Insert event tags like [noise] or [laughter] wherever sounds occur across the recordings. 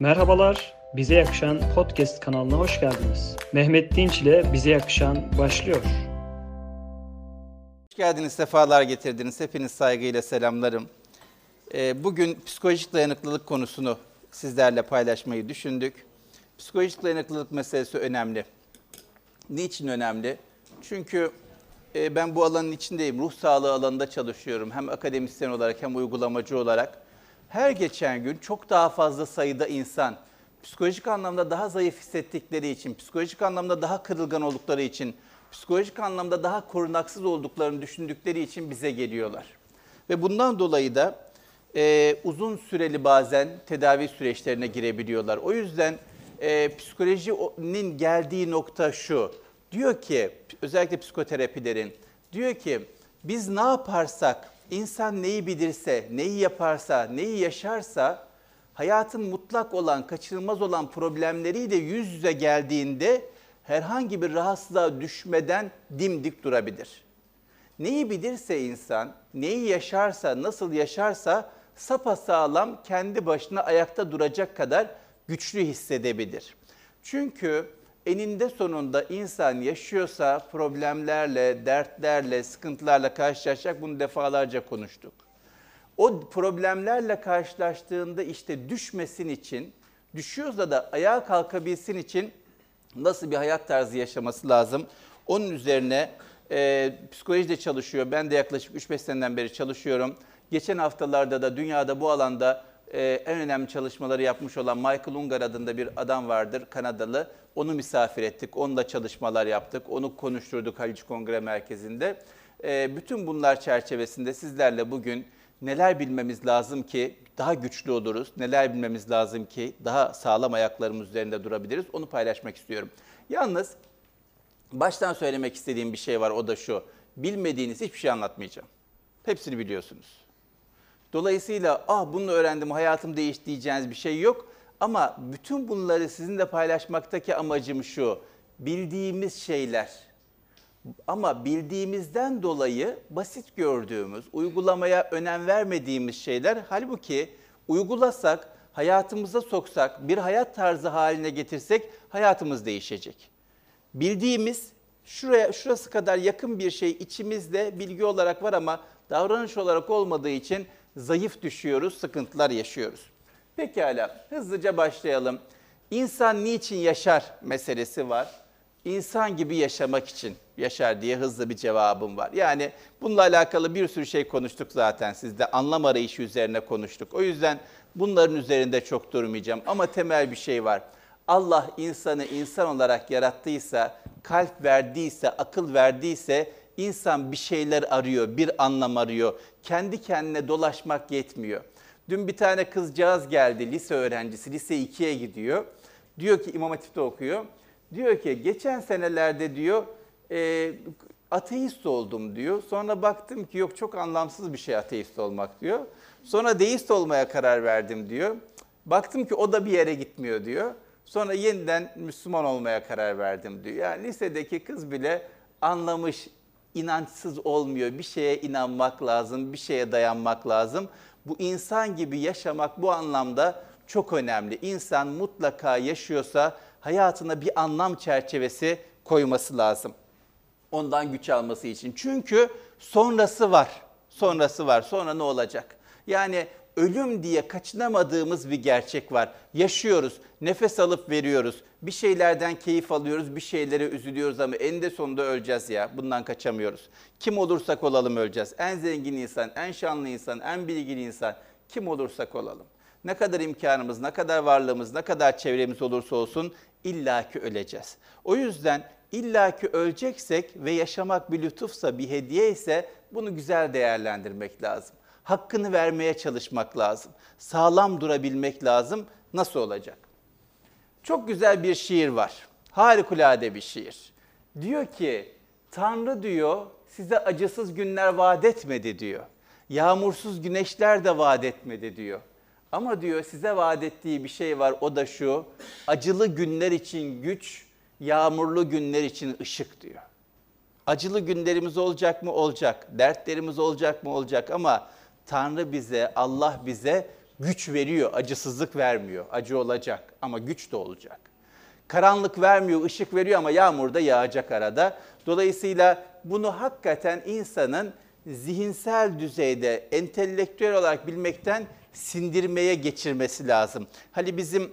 Merhabalar, Bize Yakışan Podcast kanalına hoş geldiniz. Mehmet Dinç ile Bize Yakışan başlıyor. Hoş geldiniz, sefalar getirdiniz. Hepiniz saygıyla selamlarım. Ee, Bugün psikolojik dayanıklılık konusunu sizlerle paylaşmayı düşündük. Psikolojik dayanıklılık meselesi önemli. Niçin önemli? Çünkü e, ben bu alanın içindeyim. Ruh sağlığı alanında çalışıyorum. Hem akademisyen olarak hem uygulamacı olarak. Her geçen gün çok daha fazla sayıda insan psikolojik anlamda daha zayıf hissettikleri için, psikolojik anlamda daha kırılgan oldukları için, psikolojik anlamda daha korunaksız olduklarını düşündükleri için bize geliyorlar. Ve bundan dolayı da e, uzun süreli bazen tedavi süreçlerine girebiliyorlar. O yüzden e, psikolojinin geldiği nokta şu. Diyor ki, özellikle psikoterapilerin, diyor ki biz ne yaparsak, insan neyi bilirse, neyi yaparsa, neyi yaşarsa hayatın mutlak olan, kaçınılmaz olan problemleriyle yüz yüze geldiğinde herhangi bir rahatsızlığa düşmeden dimdik durabilir. Neyi bilirse insan, neyi yaşarsa, nasıl yaşarsa sapasağlam kendi başına ayakta duracak kadar güçlü hissedebilir. Çünkü eninde sonunda insan yaşıyorsa problemlerle, dertlerle, sıkıntılarla karşılaşacak. Bunu defalarca konuştuk. O problemlerle karşılaştığında işte düşmesin için, düşüyorsa da ayağa kalkabilsin için nasıl bir hayat tarzı yaşaması lazım? Onun üzerine e, psikolojide çalışıyor. Ben de yaklaşık 3-5 seneden beri çalışıyorum. Geçen haftalarda da dünyada bu alanda e, en önemli çalışmaları yapmış olan Michael Ungar adında bir adam vardır, Kanadalı. Onu misafir ettik, onunla çalışmalar yaptık, onu konuşturduk Haliç Kongre Merkezi'nde. E, bütün bunlar çerçevesinde sizlerle bugün neler bilmemiz lazım ki daha güçlü oluruz, neler bilmemiz lazım ki daha sağlam ayaklarımız üzerinde durabiliriz, onu paylaşmak istiyorum. Yalnız baştan söylemek istediğim bir şey var, o da şu. Bilmediğiniz hiçbir şey anlatmayacağım. Hepsini biliyorsunuz. Dolayısıyla ah bunu öğrendim hayatım değişti diyeceğiniz bir şey yok. Ama bütün bunları sizinle paylaşmaktaki amacım şu. Bildiğimiz şeyler ama bildiğimizden dolayı basit gördüğümüz, uygulamaya önem vermediğimiz şeyler halbuki uygulasak, hayatımıza soksak, bir hayat tarzı haline getirsek hayatımız değişecek. Bildiğimiz şuraya şurası kadar yakın bir şey içimizde bilgi olarak var ama davranış olarak olmadığı için zayıf düşüyoruz, sıkıntılar yaşıyoruz. Pekala, hızlıca başlayalım. İnsan niçin yaşar meselesi var. İnsan gibi yaşamak için yaşar diye hızlı bir cevabım var. Yani bununla alakalı bir sürü şey konuştuk zaten sizde. Anlam arayışı üzerine konuştuk. O yüzden bunların üzerinde çok durmayacağım. Ama temel bir şey var. Allah insanı insan olarak yarattıysa, kalp verdiyse, akıl verdiyse insan bir şeyler arıyor, bir anlam arıyor. Kendi kendine dolaşmak yetmiyor. Dün bir tane kızcağız geldi, lise öğrencisi, lise 2'ye gidiyor. Diyor ki İmam Hatip'te okuyor. Diyor ki geçen senelerde diyor e, ateist oldum diyor. Sonra baktım ki yok çok anlamsız bir şey ateist olmak diyor. Sonra deist olmaya karar verdim diyor. Baktım ki o da bir yere gitmiyor diyor. Sonra yeniden Müslüman olmaya karar verdim diyor. Yani lisedeki kız bile anlamış, inançsız olmuyor. Bir şeye inanmak lazım, bir şeye dayanmak lazım. Bu insan gibi yaşamak bu anlamda çok önemli. İnsan mutlaka yaşıyorsa hayatına bir anlam çerçevesi koyması lazım. Ondan güç alması için. Çünkü sonrası var. Sonrası var. Sonra ne olacak? Yani ölüm diye kaçınamadığımız bir gerçek var. Yaşıyoruz, nefes alıp veriyoruz. Bir şeylerden keyif alıyoruz, bir şeylere üzülüyoruz ama eninde sonunda öleceğiz ya. Bundan kaçamıyoruz. Kim olursak olalım öleceğiz. En zengin insan, en şanlı insan, en bilgili insan kim olursak olalım. Ne kadar imkanımız, ne kadar varlığımız, ne kadar çevremiz olursa olsun illaki öleceğiz. O yüzden illaki öleceksek ve yaşamak bir lütufsa, bir hediye ise bunu güzel değerlendirmek lazım. Hakkını vermeye çalışmak lazım. Sağlam durabilmek lazım. Nasıl olacak? Çok güzel bir şiir var. Harikulade bir şiir. Diyor ki, Tanrı diyor size acısız günler vaat etmedi diyor. Yağmursuz güneşler de vaat etmedi diyor. Ama diyor size vaat ettiği bir şey var o da şu. Acılı günler için güç, yağmurlu günler için ışık diyor. Acılı günlerimiz olacak mı? Olacak. Dertlerimiz olacak mı? Olacak ama Tanrı bize, Allah bize güç veriyor, acısızlık vermiyor. Acı olacak ama güç de olacak. Karanlık vermiyor, ışık veriyor ama yağmur da yağacak arada. Dolayısıyla bunu hakikaten insanın zihinsel düzeyde entelektüel olarak bilmekten sindirmeye geçirmesi lazım. Hani bizim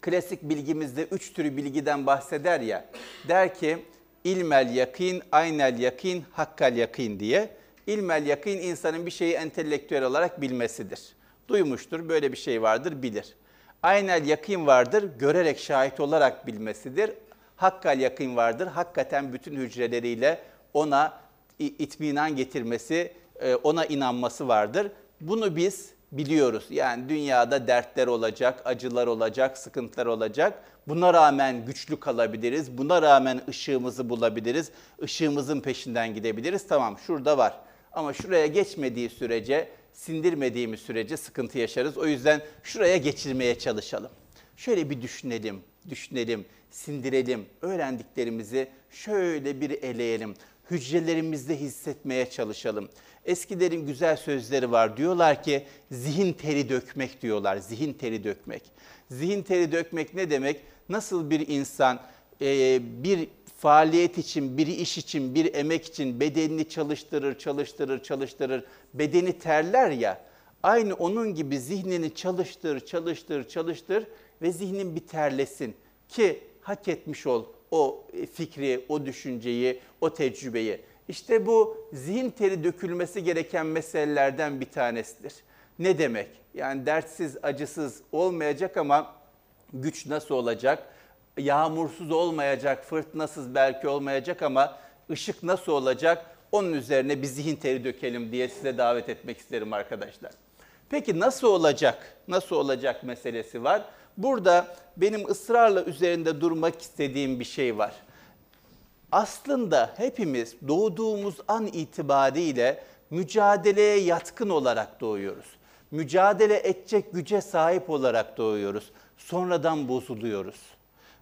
klasik bilgimizde üç türü bilgiden bahseder ya. Der ki ilmel yakin, aynel yakin, hakkal yakin diye. İlmel yakin insanın bir şeyi entelektüel olarak bilmesidir. Duymuştur, böyle bir şey vardır, bilir. Aynel yakin vardır, görerek şahit olarak bilmesidir. Hakkal yakin vardır, hakikaten bütün hücreleriyle ona itminan getirmesi, e, ona inanması vardır. Bunu biz biliyoruz. Yani dünyada dertler olacak, acılar olacak, sıkıntılar olacak. Buna rağmen güçlü kalabiliriz. Buna rağmen ışığımızı bulabiliriz. Işığımızın peşinden gidebiliriz. Tamam şurada var. Ama şuraya geçmediği sürece, sindirmediğimiz sürece sıkıntı yaşarız. O yüzden şuraya geçirmeye çalışalım. Şöyle bir düşünelim, düşünelim, sindirelim. Öğrendiklerimizi şöyle bir eleyelim. Hücrelerimizde hissetmeye çalışalım. Eskilerin güzel sözleri var. Diyorlar ki zihin teri dökmek diyorlar. Zihin teri dökmek. Zihin teri dökmek ne demek? Nasıl bir insan e, bir faaliyet için, bir iş için, bir emek için bedenini çalıştırır, çalıştırır, çalıştırır, bedeni terler ya. Aynı onun gibi zihnini çalıştır, çalıştır, çalıştır ve zihnin bir terlesin ki hak etmiş ol o fikri, o düşünceyi, o tecrübeyi. İşte bu zihin teri dökülmesi gereken meselelerden bir tanesidir. Ne demek? Yani dertsiz, acısız olmayacak ama güç nasıl olacak? Yağmursuz olmayacak, fırtınasız belki olmayacak ama ışık nasıl olacak? Onun üzerine bir zihin teri dökelim diye size davet etmek isterim arkadaşlar. Peki nasıl olacak? Nasıl olacak meselesi var. Burada benim ısrarla üzerinde durmak istediğim bir şey var aslında hepimiz doğduğumuz an itibariyle mücadeleye yatkın olarak doğuyoruz. Mücadele edecek güce sahip olarak doğuyoruz. Sonradan bozuluyoruz.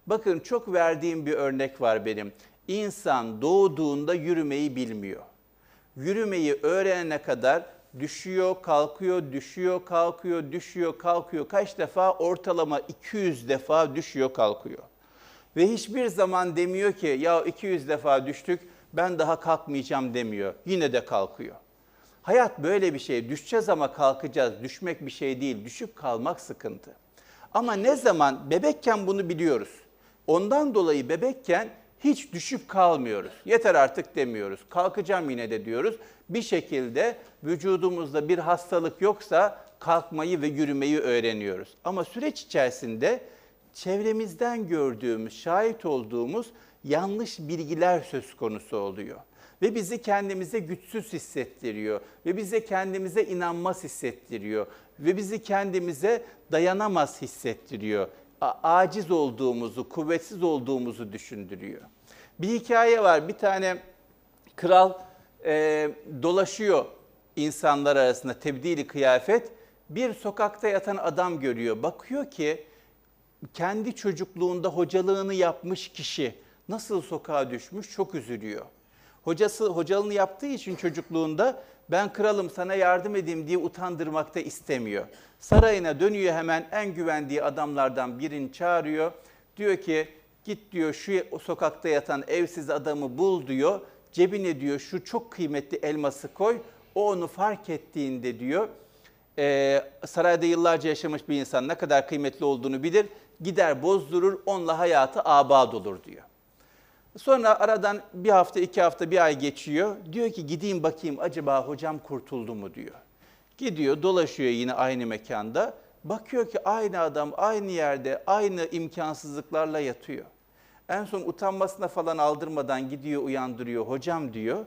Bakın çok verdiğim bir örnek var benim. İnsan doğduğunda yürümeyi bilmiyor. Yürümeyi öğrenene kadar düşüyor, kalkıyor, düşüyor, kalkıyor, düşüyor, kalkıyor. Kaç defa? Ortalama 200 defa düşüyor, kalkıyor. Ve hiçbir zaman demiyor ki ya 200 defa düştük ben daha kalkmayacağım demiyor. Yine de kalkıyor. Hayat böyle bir şey. Düşeceğiz ama kalkacağız. Düşmek bir şey değil. Düşüp kalmak sıkıntı. Ama ne zaman bebekken bunu biliyoruz. Ondan dolayı bebekken hiç düşüp kalmıyoruz. Yeter artık demiyoruz. Kalkacağım yine de diyoruz. Bir şekilde vücudumuzda bir hastalık yoksa kalkmayı ve yürümeyi öğreniyoruz. Ama süreç içerisinde çevremizden gördüğümüz, şahit olduğumuz yanlış bilgiler söz konusu oluyor. Ve bizi kendimize güçsüz hissettiriyor. Ve bize kendimize inanmaz hissettiriyor. Ve bizi kendimize dayanamaz hissettiriyor. Aciz olduğumuzu, kuvvetsiz olduğumuzu düşündürüyor. Bir hikaye var. Bir tane kral e, dolaşıyor insanlar arasında tebdili kıyafet. Bir sokakta yatan adam görüyor. Bakıyor ki kendi çocukluğunda hocalığını yapmış kişi nasıl sokağa düşmüş çok üzülüyor. Hocası hocalığını yaptığı için çocukluğunda ben kralım sana yardım edeyim diye utandırmakta istemiyor. Sarayına dönüyor hemen en güvendiği adamlardan birini çağırıyor. Diyor ki git diyor şu sokakta yatan evsiz adamı bul diyor. Cebine diyor şu çok kıymetli elması koy. O onu fark ettiğinde diyor e, sarayda yıllarca yaşamış bir insan ne kadar kıymetli olduğunu bilir gider bozdurur, onunla hayatı abad olur diyor. Sonra aradan bir hafta, iki hafta, bir ay geçiyor. Diyor ki gideyim bakayım acaba hocam kurtuldu mu diyor. Gidiyor, dolaşıyor yine aynı mekanda. Bakıyor ki aynı adam aynı yerde, aynı imkansızlıklarla yatıyor. En son utanmasına falan aldırmadan gidiyor, uyandırıyor. Hocam diyor.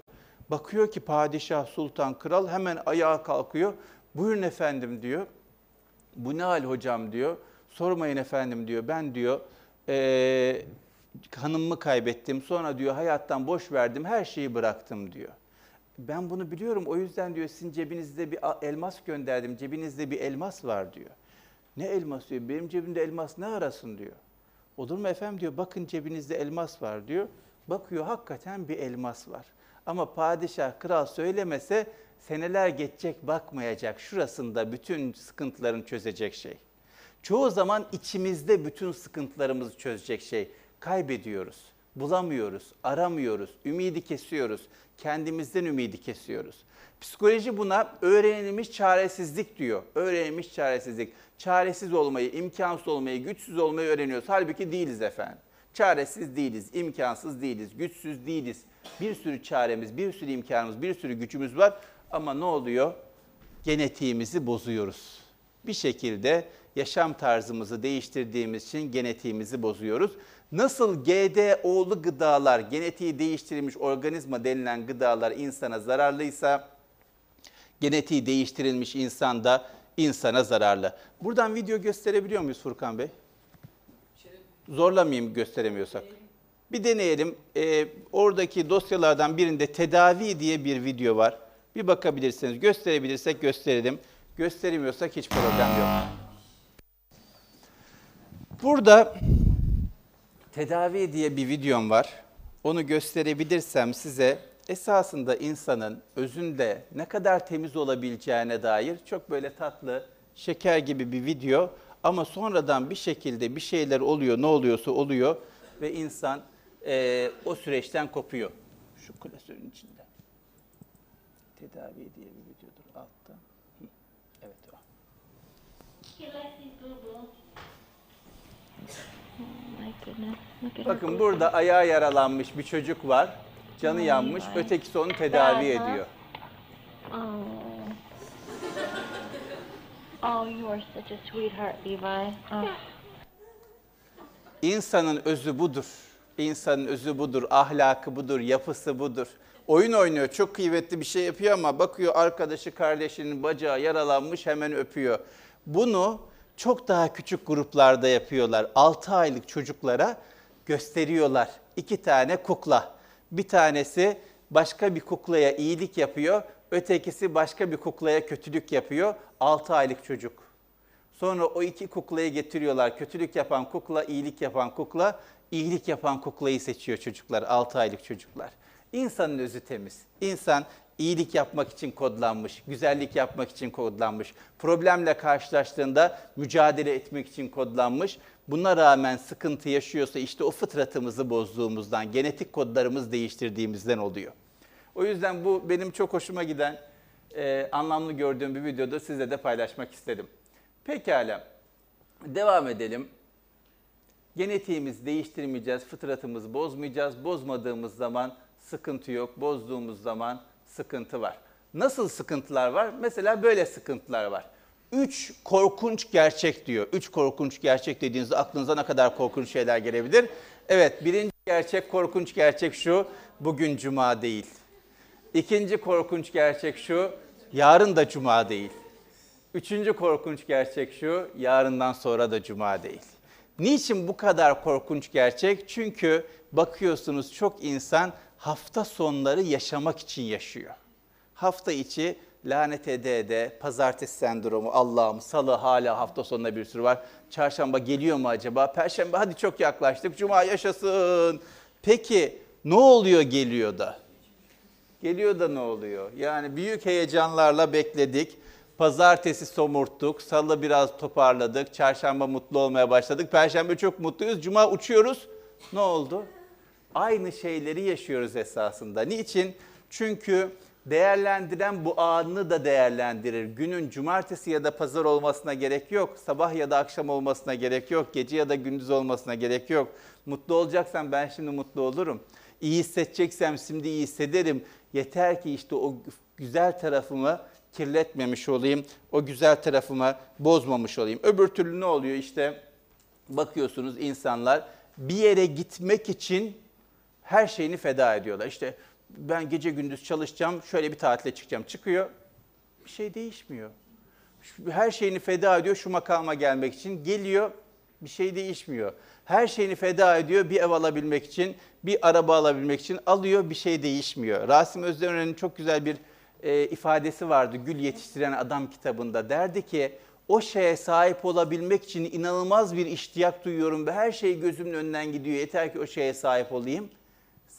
Bakıyor ki padişah, sultan, kral hemen ayağa kalkıyor. Buyurun efendim diyor. Bu ne hal hocam diyor. Sormayın efendim diyor. Ben diyor e, hanımımı kaybettim. Sonra diyor hayattan boş verdim. Her şeyi bıraktım diyor. Ben bunu biliyorum. O yüzden diyor sizin cebinizde bir elmas gönderdim. Cebinizde bir elmas var diyor. Ne elmas diyor. Benim cebimde elmas ne arasın diyor. Olur mu efendim diyor. Bakın cebinizde elmas var diyor. Bakıyor hakikaten bir elmas var. Ama padişah, kral söylemese seneler geçecek bakmayacak. Şurasında bütün sıkıntılarını çözecek şey. Çoğu zaman içimizde bütün sıkıntılarımızı çözecek şey. Kaybediyoruz, bulamıyoruz, aramıyoruz, ümidi kesiyoruz, kendimizden ümidi kesiyoruz. Psikoloji buna öğrenilmiş çaresizlik diyor. Öğrenilmiş çaresizlik. Çaresiz olmayı, imkansız olmayı, güçsüz olmayı öğreniyoruz. Halbuki değiliz efendim. Çaresiz değiliz, imkansız değiliz, güçsüz değiliz. Bir sürü çaremiz, bir sürü imkanımız, bir sürü gücümüz var. Ama ne oluyor? Genetiğimizi bozuyoruz. Bir şekilde yaşam tarzımızı değiştirdiğimiz için genetiğimizi bozuyoruz. Nasıl GDO'lu gıdalar, genetiği değiştirilmiş organizma denilen gıdalar insana zararlıysa, genetiği değiştirilmiş insan da insana zararlı. Buradan video gösterebiliyor muyuz Furkan Bey? Zorlamayayım gösteremiyorsak. Bir deneyelim. Ee, oradaki dosyalardan birinde tedavi diye bir video var. Bir bakabilirsiniz. Gösterebilirsek gösterelim. Gösteremiyorsak hiç problem yok. Burada tedavi diye bir videom var. Onu gösterebilirsem size esasında insanın özünde ne kadar temiz olabileceğine dair çok böyle tatlı, şeker gibi bir video ama sonradan bir şekilde bir şeyler oluyor, ne oluyorsa oluyor ve insan eee, o süreçten kopuyor. Şu klasörün içinde. Tedavi diye bir videodur altta. Evet o. My goodness. Look at her Bakın burada ayağı yaralanmış bir çocuk var. Canı yanmış. Ötekisi onu tedavi Aha. ediyor. Oh. Oh, you are such a sweetheart, Levi. Oh. İnsanın özü budur. İnsanın özü budur, ahlakı budur, yapısı budur. Oyun oynuyor, çok kıymetli bir şey yapıyor ama bakıyor arkadaşı kardeşinin bacağı yaralanmış hemen öpüyor. Bunu çok daha küçük gruplarda yapıyorlar. 6 aylık çocuklara gösteriyorlar. İki tane kukla. Bir tanesi başka bir kuklaya iyilik yapıyor, ötekisi başka bir kuklaya kötülük yapıyor. 6 aylık çocuk. Sonra o iki kuklayı getiriyorlar. Kötülük yapan kukla, iyilik yapan kukla. iyilik yapan kuklayı seçiyor çocuklar, 6 aylık çocuklar. İnsanın özü temiz. İnsan iyilik yapmak için kodlanmış, güzellik yapmak için kodlanmış. Problemle karşılaştığında mücadele etmek için kodlanmış. Buna rağmen sıkıntı yaşıyorsa işte o fıtratımızı bozduğumuzdan, genetik kodlarımız değiştirdiğimizden oluyor. O yüzden bu benim çok hoşuma giden, e, anlamlı gördüğüm bir videoda sizle de paylaşmak istedim. Pekala, devam edelim. Genetiğimizi değiştirmeyeceğiz, fıtratımızı bozmayacağız. Bozmadığımız zaman sıkıntı yok, bozduğumuz zaman sıkıntı var. Nasıl sıkıntılar var? Mesela böyle sıkıntılar var. Üç korkunç gerçek diyor. Üç korkunç gerçek dediğinizde aklınıza ne kadar korkunç şeyler gelebilir? Evet, birinci gerçek, korkunç gerçek şu, bugün cuma değil. İkinci korkunç gerçek şu, yarın da cuma değil. Üçüncü korkunç gerçek şu, yarından sonra da cuma değil. Niçin bu kadar korkunç gerçek? Çünkü bakıyorsunuz çok insan hafta sonları yaşamak için yaşıyor. Hafta içi lanet ede ede, pazartesi sendromu, Allah'ım salı hala hafta sonunda bir sürü var. Çarşamba geliyor mu acaba? Perşembe hadi çok yaklaştık, cuma yaşasın. Peki ne oluyor geliyor da? Geliyor da ne oluyor? Yani büyük heyecanlarla bekledik. Pazartesi somurttuk, salı biraz toparladık, çarşamba mutlu olmaya başladık, perşembe çok mutluyuz, cuma uçuyoruz. Ne oldu? Aynı şeyleri yaşıyoruz esasında. Niçin? Çünkü değerlendiren bu anını da değerlendirir. Günün cumartesi ya da pazar olmasına gerek yok. Sabah ya da akşam olmasına gerek yok. Gece ya da gündüz olmasına gerek yok. Mutlu olacaksan ben şimdi mutlu olurum. İyi hissedeceksem şimdi iyi hissederim. Yeter ki işte o güzel tarafımı kirletmemiş olayım. O güzel tarafımı bozmamış olayım. Öbür türlü ne oluyor işte bakıyorsunuz insanlar bir yere gitmek için her şeyini feda ediyorlar. İşte ben gece gündüz çalışacağım, şöyle bir tatile çıkacağım. Çıkıyor, bir şey değişmiyor. Her şeyini feda ediyor şu makama gelmek için. Geliyor, bir şey değişmiyor. Her şeyini feda ediyor bir ev alabilmek için, bir araba alabilmek için alıyor, bir şey değişmiyor. Rasim Özdemir'in çok güzel bir e, ifadesi vardı Gül Yetiştiren Adam kitabında. Derdi ki o şeye sahip olabilmek için inanılmaz bir iştiyak duyuyorum ve her şey gözümün önünden gidiyor. Yeter ki o şeye sahip olayım.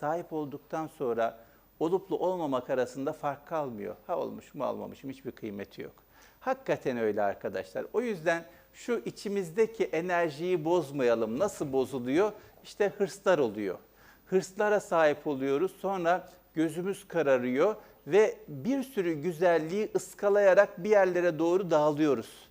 Sahip olduktan sonra oluplu olmamak arasında fark kalmıyor. Ha olmuş mu almamışım hiçbir kıymeti yok. Hakikaten öyle arkadaşlar. O yüzden şu içimizdeki enerjiyi bozmayalım. Nasıl bozuluyor? İşte hırslar oluyor. Hırslara sahip oluyoruz. Sonra gözümüz kararıyor ve bir sürü güzelliği ıskalayarak bir yerlere doğru dağılıyoruz.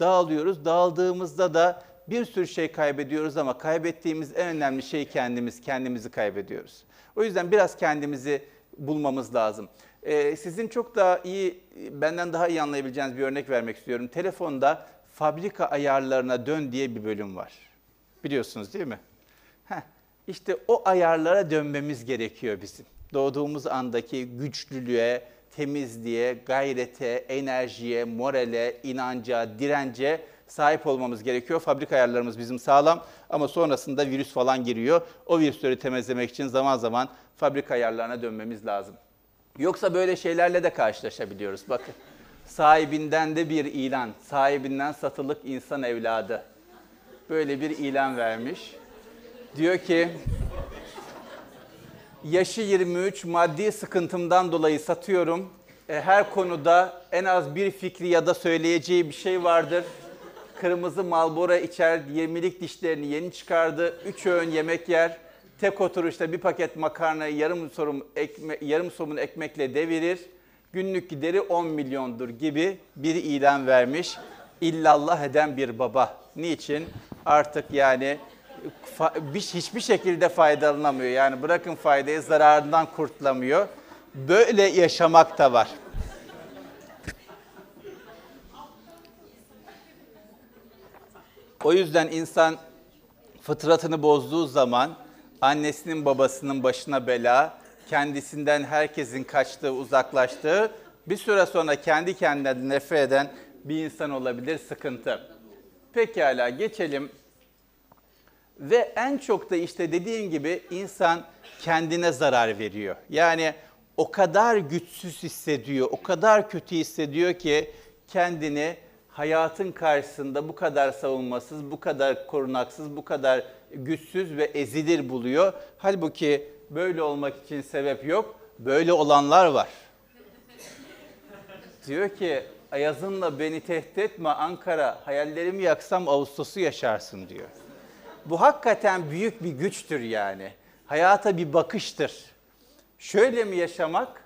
Dağılıyoruz. Dağıldığımızda da bir sürü şey kaybediyoruz ama kaybettiğimiz en önemli şey kendimiz. Kendimizi kaybediyoruz. O yüzden biraz kendimizi bulmamız lazım. Ee, sizin çok daha iyi, benden daha iyi anlayabileceğiniz bir örnek vermek istiyorum. Telefonda fabrika ayarlarına dön diye bir bölüm var. Biliyorsunuz değil mi? Heh, işte o ayarlara dönmemiz gerekiyor bizim. Doğduğumuz andaki güçlülüğe, temizliğe, gayrete, enerjiye, morale, inanca, dirence sahip olmamız gerekiyor. Fabrika ayarlarımız bizim sağlam ama sonrasında virüs falan giriyor. O virüsleri temizlemek için zaman zaman fabrika ayarlarına dönmemiz lazım. Yoksa böyle şeylerle de karşılaşabiliyoruz. Bakın sahibinden de bir ilan, sahibinden satılık insan evladı. Böyle bir ilan vermiş. Diyor ki yaşı 23 maddi sıkıntımdan dolayı satıyorum. E, Her konuda en az bir fikri ya da söyleyeceği bir şey vardır. Kırmızı Marlboro içer, 20'lik dişlerini yeni çıkardı. Üç öğün yemek yer. Tek oturuşta bir paket makarnayı yarım sorum ekme, yarım somun ekmekle devirir. Günlük gideri 10 milyondur gibi bir ilan vermiş. İllallah eden bir baba. Niçin? Artık yani hiçbir şekilde faydalanamıyor. Yani bırakın faydayı zararından kurtulamıyor. Böyle yaşamak da var. O yüzden insan fıtratını bozduğu zaman annesinin babasının başına bela, kendisinden herkesin kaçtığı, uzaklaştığı, bir süre sonra kendi kendinden nefret eden bir insan olabilir, sıkıntı. Pekala geçelim ve en çok da işte dediğim gibi insan kendine zarar veriyor. Yani o kadar güçsüz hissediyor, o kadar kötü hissediyor ki kendini hayatın karşısında bu kadar savunmasız, bu kadar korunaksız, bu kadar güçsüz ve ezilir buluyor. Halbuki böyle olmak için sebep yok. Böyle olanlar var. [laughs] Diyor ki Ayaz'ınla beni tehdit etme Ankara, hayallerimi yaksam Ağustos'u yaşarsın diyor. Bu hakikaten büyük bir güçtür yani. Hayata bir bakıştır. Şöyle mi yaşamak?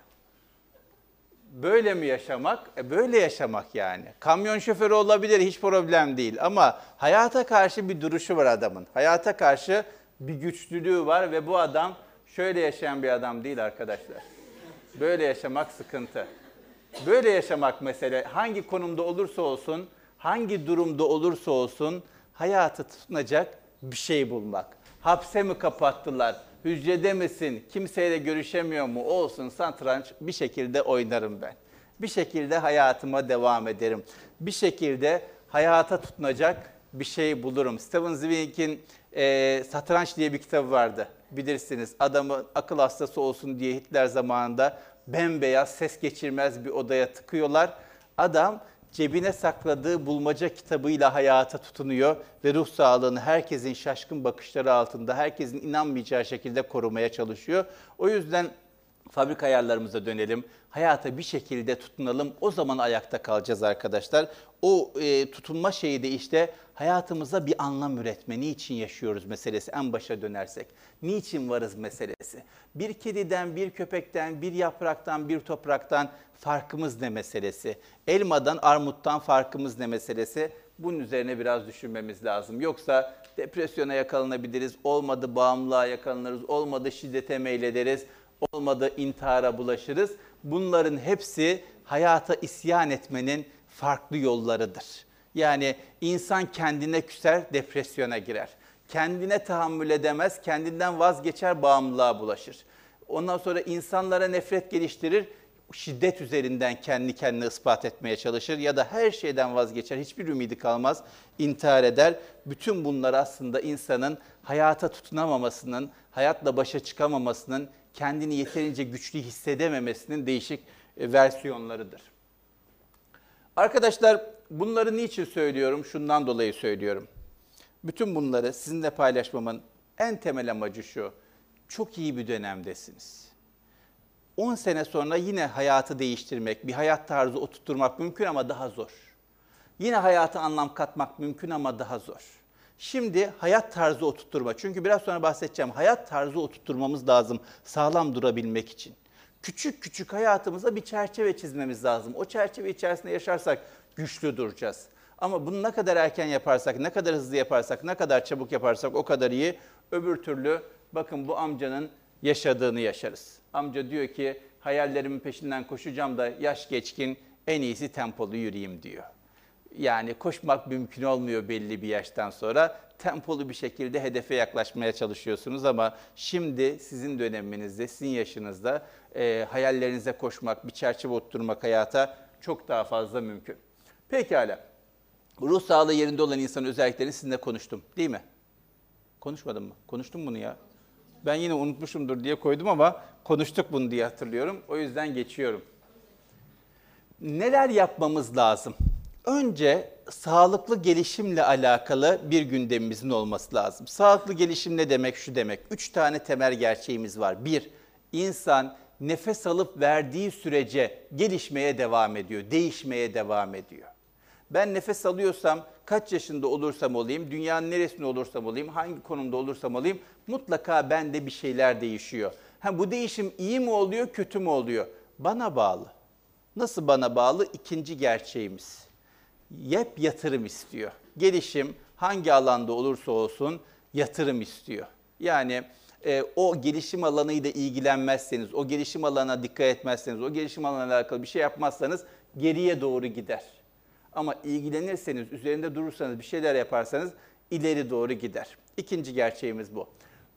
Böyle mi yaşamak? E böyle yaşamak yani. Kamyon şoförü olabilir hiç problem değil ama hayata karşı bir duruşu var adamın. Hayata karşı bir güçlülüğü var ve bu adam şöyle yaşayan bir adam değil arkadaşlar. Böyle yaşamak sıkıntı. Böyle yaşamak mesele hangi konumda olursa olsun, hangi durumda olursa olsun hayatı tutunacak bir şey bulmak. Hapse mi kapattılar? Hücrede misin? Kimseyle görüşemiyor mu? Olsun satranç bir şekilde oynarım ben. Bir şekilde hayatıma devam ederim. Bir şekilde hayata tutunacak bir şey bulurum. Steven Zweig'in e, Satranç diye bir kitabı vardı. Bilirsiniz adamı akıl hastası olsun diye Hitler zamanında bembeyaz ses geçirmez bir odaya tıkıyorlar. Adam cebine sakladığı bulmaca kitabıyla hayata tutunuyor ve ruh sağlığını herkesin şaşkın bakışları altında, herkesin inanmayacağı şekilde korumaya çalışıyor. O yüzden fabrika ayarlarımıza dönelim. Hayata bir şekilde tutunalım. O zaman ayakta kalacağız arkadaşlar. O e, tutunma şeyi de işte hayatımıza bir anlam üretme. Niçin yaşıyoruz meselesi en başa dönersek. Niçin varız meselesi. Bir kediden, bir köpekten, bir yapraktan, bir topraktan farkımız ne meselesi. Elmadan, armuttan farkımız ne meselesi. Bunun üzerine biraz düşünmemiz lazım. Yoksa depresyona yakalanabiliriz, olmadı bağımlılığa yakalanırız, olmadı şiddete meylederiz, olmadı intihara bulaşırız. Bunların hepsi hayata isyan etmenin farklı yollarıdır. Yani insan kendine küser, depresyona girer. Kendine tahammül edemez, kendinden vazgeçer, bağımlılığa bulaşır. Ondan sonra insanlara nefret geliştirir, şiddet üzerinden kendi kendine ispat etmeye çalışır ya da her şeyden vazgeçer, hiçbir ümidi kalmaz, intihar eder. Bütün bunlar aslında insanın hayata tutunamamasının, hayatla başa çıkamamasının, kendini yeterince güçlü hissedememesinin değişik e, versiyonlarıdır. Arkadaşlar bunları niçin söylüyorum? Şundan dolayı söylüyorum. Bütün bunları sizinle paylaşmamın en temel amacı şu. Çok iyi bir dönemdesiniz. 10 sene sonra yine hayatı değiştirmek, bir hayat tarzı oturtturmak mümkün ama daha zor. Yine hayata anlam katmak mümkün ama daha zor. Şimdi hayat tarzı oturtturma. Çünkü biraz sonra bahsedeceğim. Hayat tarzı oturtturmamız lazım sağlam durabilmek için. Küçük küçük hayatımıza bir çerçeve çizmemiz lazım. O çerçeve içerisinde yaşarsak güçlü duracağız. Ama bunu ne kadar erken yaparsak, ne kadar hızlı yaparsak, ne kadar çabuk yaparsak o kadar iyi. Öbür türlü bakın bu amcanın yaşadığını yaşarız. Amca diyor ki hayallerimin peşinden koşacağım da yaş geçkin en iyisi tempolu yürüyeyim diyor. Yani koşmak mümkün olmuyor belli bir yaştan sonra. Tempolu bir şekilde hedefe yaklaşmaya çalışıyorsunuz ama şimdi sizin döneminizde, sizin yaşınızda e, hayallerinize koşmak, bir çerçeve oturtmak hayata çok daha fazla mümkün. Pekala. Ruh sağlığı yerinde olan insanın özelliklerini sizinle konuştum değil mi? Konuşmadım mı? Konuştum bunu ya. Ben yine unutmuşumdur diye koydum ama konuştuk bunu diye hatırlıyorum. O yüzden geçiyorum. Neler yapmamız lazım? Önce sağlıklı gelişimle alakalı bir gündemimizin olması lazım. Sağlıklı gelişim ne demek? Şu demek. Üç tane temel gerçeğimiz var. Bir, insan nefes alıp verdiği sürece gelişmeye devam ediyor, değişmeye devam ediyor. Ben nefes alıyorsam, kaç yaşında olursam olayım, dünyanın neresinde olursam olayım, hangi konumda olursam olayım, mutlaka bende bir şeyler değişiyor. Ha, bu değişim iyi mi oluyor, kötü mü oluyor? Bana bağlı. Nasıl bana bağlı? İkinci gerçeğimiz. Yep yatırım istiyor. Gelişim hangi alanda olursa olsun yatırım istiyor. Yani e, o gelişim alanıyla ilgilenmezseniz, o gelişim alanına dikkat etmezseniz, o gelişim alanına alakalı bir şey yapmazsanız geriye doğru gider. Ama ilgilenirseniz, üzerinde durursanız, bir şeyler yaparsanız ileri doğru gider. İkinci gerçeğimiz bu.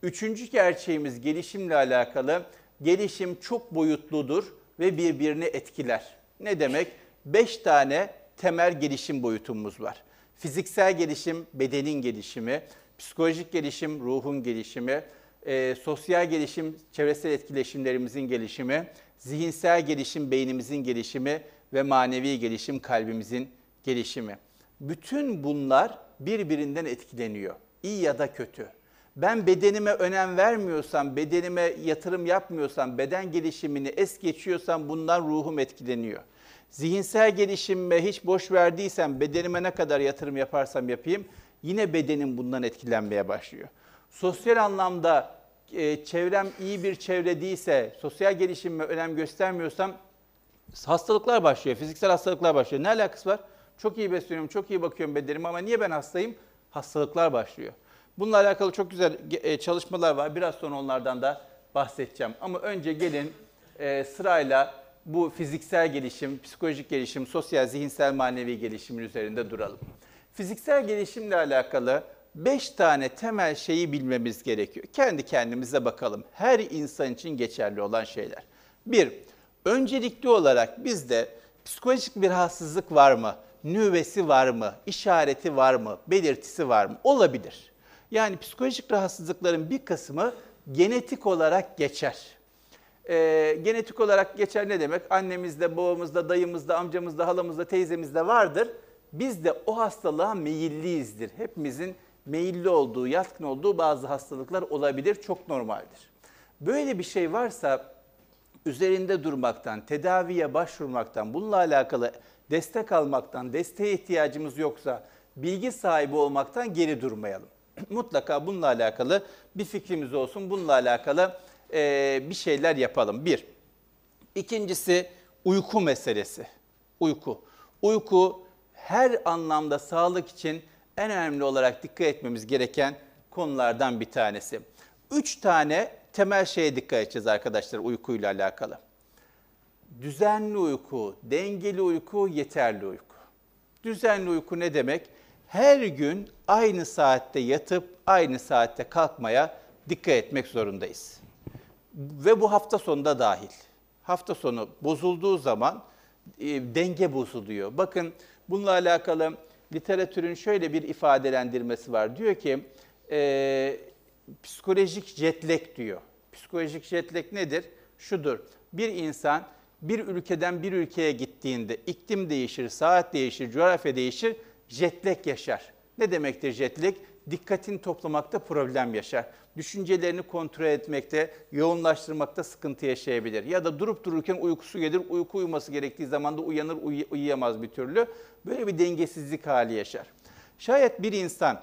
Üçüncü gerçeğimiz gelişimle alakalı. Gelişim çok boyutludur ve birbirini etkiler. Ne demek? Beş tane temel gelişim boyutumuz var. Fiziksel gelişim, bedenin gelişimi, psikolojik gelişim, ruhun gelişimi, e, sosyal gelişim, çevresel etkileşimlerimizin gelişimi, zihinsel gelişim, beynimizin gelişimi ve manevi gelişim, kalbimizin gelişimi. Bütün bunlar birbirinden etkileniyor. İyi ya da kötü. Ben bedenime önem vermiyorsam, bedenime yatırım yapmıyorsam, beden gelişimini es geçiyorsam bundan ruhum etkileniyor. Zihinsel gelişimime hiç boş verdiysem, bedenime ne kadar yatırım yaparsam yapayım, yine bedenim bundan etkilenmeye başlıyor. Sosyal anlamda e, çevrem iyi bir çevre değilse, sosyal gelişimime önem göstermiyorsam hastalıklar başlıyor, fiziksel hastalıklar başlıyor. Ne alakası var? Çok iyi besleniyorum, çok iyi bakıyorum bedenime ama niye ben hastayım? Hastalıklar başlıyor. Bununla alakalı çok güzel e, çalışmalar var. Biraz sonra onlardan da bahsedeceğim. Ama önce gelin e, sırayla bu fiziksel gelişim, psikolojik gelişim, sosyal, zihinsel, manevi gelişimin üzerinde duralım. Fiziksel gelişimle alakalı 5 tane temel şeyi bilmemiz gerekiyor. Kendi kendimize bakalım. Her insan için geçerli olan şeyler. Bir, öncelikli olarak bizde psikolojik bir rahatsızlık var mı? Nüvesi var mı? İşareti var mı? Belirtisi var mı? Olabilir. Yani psikolojik rahatsızlıkların bir kısmı genetik olarak geçer. Ee, genetik olarak geçer ne demek? Annemizde, babamızda, dayımızda, amcamızda, halamızda, teyzemizde vardır. Biz de o hastalığa meyilliyizdir. Hepimizin meyilli olduğu, yatkın olduğu bazı hastalıklar olabilir. Çok normaldir. Böyle bir şey varsa üzerinde durmaktan, tedaviye başvurmaktan, bununla alakalı destek almaktan, desteğe ihtiyacımız yoksa bilgi sahibi olmaktan geri durmayalım. [clears throat] Mutlaka bununla alakalı bir fikrimiz olsun, bununla alakalı e, bir şeyler yapalım. Bir. İkincisi uyku meselesi. Uyku. Uyku her anlamda sağlık için en önemli olarak dikkat etmemiz gereken konulardan bir tanesi. Üç tane temel şeye dikkat edeceğiz arkadaşlar uykuyla alakalı. Düzenli uyku, dengeli uyku, yeterli uyku. Düzenli uyku ne demek? Her gün aynı saatte yatıp aynı saatte kalkmaya dikkat etmek zorundayız. Ve bu hafta sonunda dahil. Hafta sonu bozulduğu zaman e, denge bozuluyor. Bakın bununla alakalı literatürün şöyle bir ifadelendirmesi var. Diyor ki e, psikolojik jetlek diyor. Psikolojik jetlek nedir? Şudur. Bir insan bir ülkeden bir ülkeye gittiğinde iklim değişir, saat değişir, coğrafya değişir, jetlek yaşar. Ne demektir jetlek? dikkatini toplamakta problem yaşar. Düşüncelerini kontrol etmekte, yoğunlaştırmakta sıkıntı yaşayabilir. Ya da durup dururken uykusu gelir, uyku uyuması gerektiği zaman da uyanır, uy- uyuyamaz bir türlü. Böyle bir dengesizlik hali yaşar. Şayet bir insan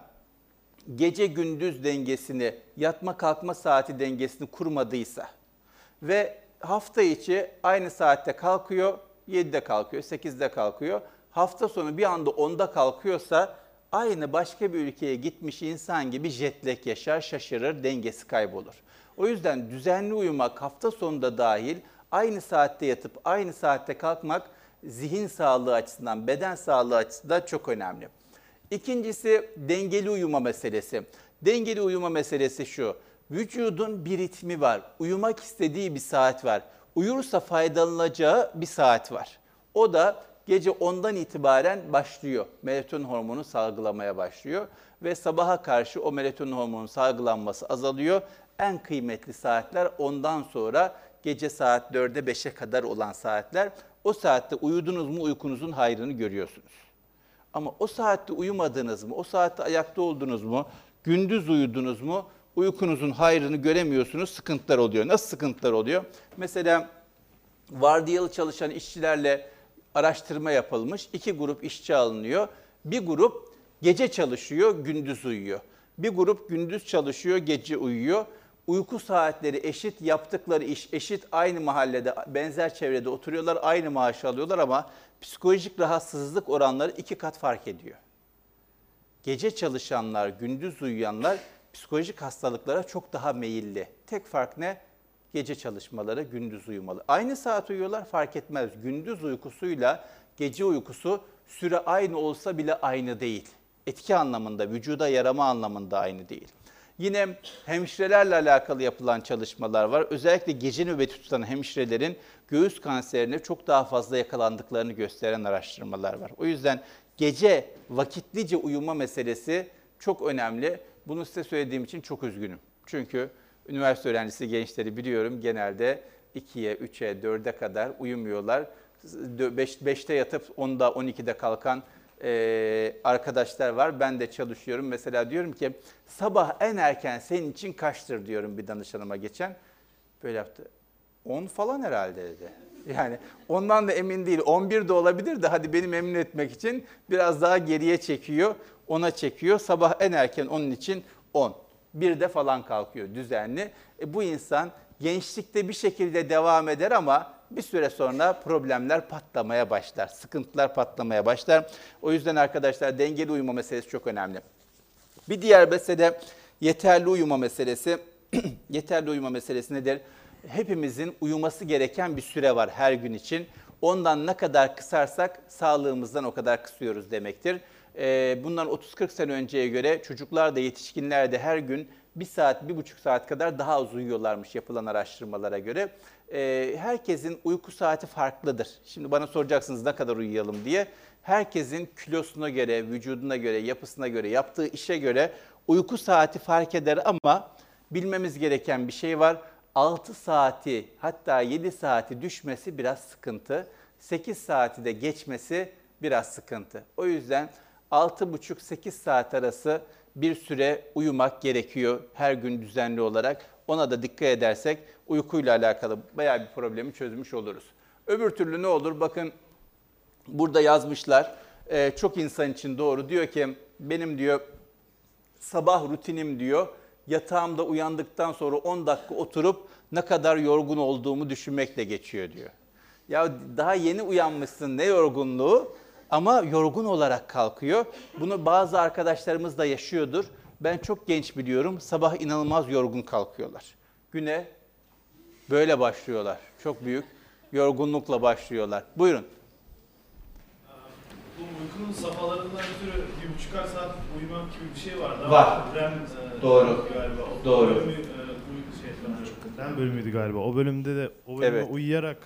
gece gündüz dengesini, yatma kalkma saati dengesini kurmadıysa ve hafta içi aynı saatte kalkıyor, 7'de kalkıyor, 8'de kalkıyor. Hafta sonu bir anda 10'da kalkıyorsa aynı başka bir ülkeye gitmiş insan gibi jet lag yaşar, şaşırır, dengesi kaybolur. O yüzden düzenli uyumak hafta sonunda dahil aynı saatte yatıp aynı saatte kalkmak zihin sağlığı açısından, beden sağlığı açısından çok önemli. İkincisi dengeli uyuma meselesi. Dengeli uyuma meselesi şu. Vücudun bir ritmi var. Uyumak istediği bir saat var. Uyursa faydalanacağı bir saat var. O da gece 10'dan itibaren başlıyor. Melatonin hormonu salgılamaya başlıyor ve sabaha karşı o melatonin hormonu salgılanması azalıyor. En kıymetli saatler ondan sonra gece saat 4'e 5'e kadar olan saatler. O saatte uyudunuz mu uykunuzun hayrını görüyorsunuz. Ama o saatte uyumadınız mı, o saatte ayakta oldunuz mu, gündüz uyudunuz mu, uykunuzun hayrını göremiyorsunuz, sıkıntılar oluyor. Nasıl sıkıntılar oluyor? Mesela vardiyalı çalışan işçilerle araştırma yapılmış. İki grup işçi alınıyor. Bir grup gece çalışıyor, gündüz uyuyor. Bir grup gündüz çalışıyor, gece uyuyor. Uyku saatleri eşit, yaptıkları iş eşit, aynı mahallede, benzer çevrede oturuyorlar, aynı maaşı alıyorlar ama psikolojik rahatsızlık oranları iki kat fark ediyor. Gece çalışanlar, gündüz uyuyanlar psikolojik hastalıklara çok daha meyilli. Tek fark ne? Gece çalışmaları, gündüz uyumalı. Aynı saat uyuyorlar fark etmez. Gündüz uykusuyla gece uykusu süre aynı olsa bile aynı değil. Etki anlamında, vücuda yarama anlamında aynı değil. Yine hemşirelerle alakalı yapılan çalışmalar var. Özellikle gece nöbeti tutan hemşirelerin göğüs kanserine çok daha fazla yakalandıklarını gösteren araştırmalar var. O yüzden gece vakitlice uyuma meselesi çok önemli. Bunu size söylediğim için çok üzgünüm. Çünkü üniversite öğrencisi gençleri biliyorum genelde 2'ye, 3'e, 4'e kadar uyumuyorlar. 5, 5'te yatıp 10'da, 12'de kalkan e, arkadaşlar var. Ben de çalışıyorum. Mesela diyorum ki sabah en erken senin için kaçtır diyorum bir danışanıma geçen. Böyle yaptı. 10 falan herhalde dedi. Yani ondan da emin değil. 11 de olabilir de hadi beni memnun etmek için biraz daha geriye çekiyor. Ona çekiyor. Sabah en erken onun için 10. Bir de falan kalkıyor düzenli. E, bu insan gençlikte bir şekilde devam eder ama bir süre sonra problemler patlamaya başlar. Sıkıntılar patlamaya başlar. O yüzden arkadaşlar dengeli uyuma meselesi çok önemli. Bir diğer mesele yeterli uyuma meselesi. [clears throat] yeterli uyuma meselesi nedir? Hepimizin uyuması gereken bir süre var her gün için. Ondan ne kadar kısarsak sağlığımızdan o kadar kısıyoruz demektir. Ee, bundan 30-40 sene önceye göre çocuklar da yetişkinler de her gün bir saat, bir buçuk saat kadar daha az uyuyorlarmış yapılan araştırmalara göre. Ee, herkesin uyku saati farklıdır. Şimdi bana soracaksınız ne kadar uyuyalım diye. Herkesin kilosuna göre, vücuduna göre, yapısına göre, yaptığı işe göre uyku saati fark eder ama bilmemiz gereken bir şey var. 6 saati hatta 7 saati düşmesi biraz sıkıntı. 8 saati de geçmesi biraz sıkıntı. O yüzden 6,5-8 saat arası bir süre uyumak gerekiyor her gün düzenli olarak. Ona da dikkat edersek uykuyla alakalı bayağı bir problemi çözmüş oluruz. Öbür türlü ne olur? Bakın burada yazmışlar. Ee, çok insan için doğru. Diyor ki benim diyor sabah rutinim diyor yatağımda uyandıktan sonra 10 dakika oturup ne kadar yorgun olduğumu düşünmekle geçiyor diyor. Ya daha yeni uyanmışsın ne yorgunluğu ama yorgun olarak kalkıyor. Bunu bazı arkadaşlarımız da yaşıyordur. Ben çok genç biliyorum sabah inanılmaz yorgun kalkıyorlar. Güne böyle başlıyorlar. Çok büyük yorgunlukla başlıyorlar. Buyurun. Bu uykunun safhalarından ötürü bir buçukar saat uyumak gibi bir şey var. Daha Var. REM, e, Doğru. Galiba. O Doğru. Bölümü, e, şey. REM bölümüydü galiba. O bölümde de o bölüme Evet. uyuyarak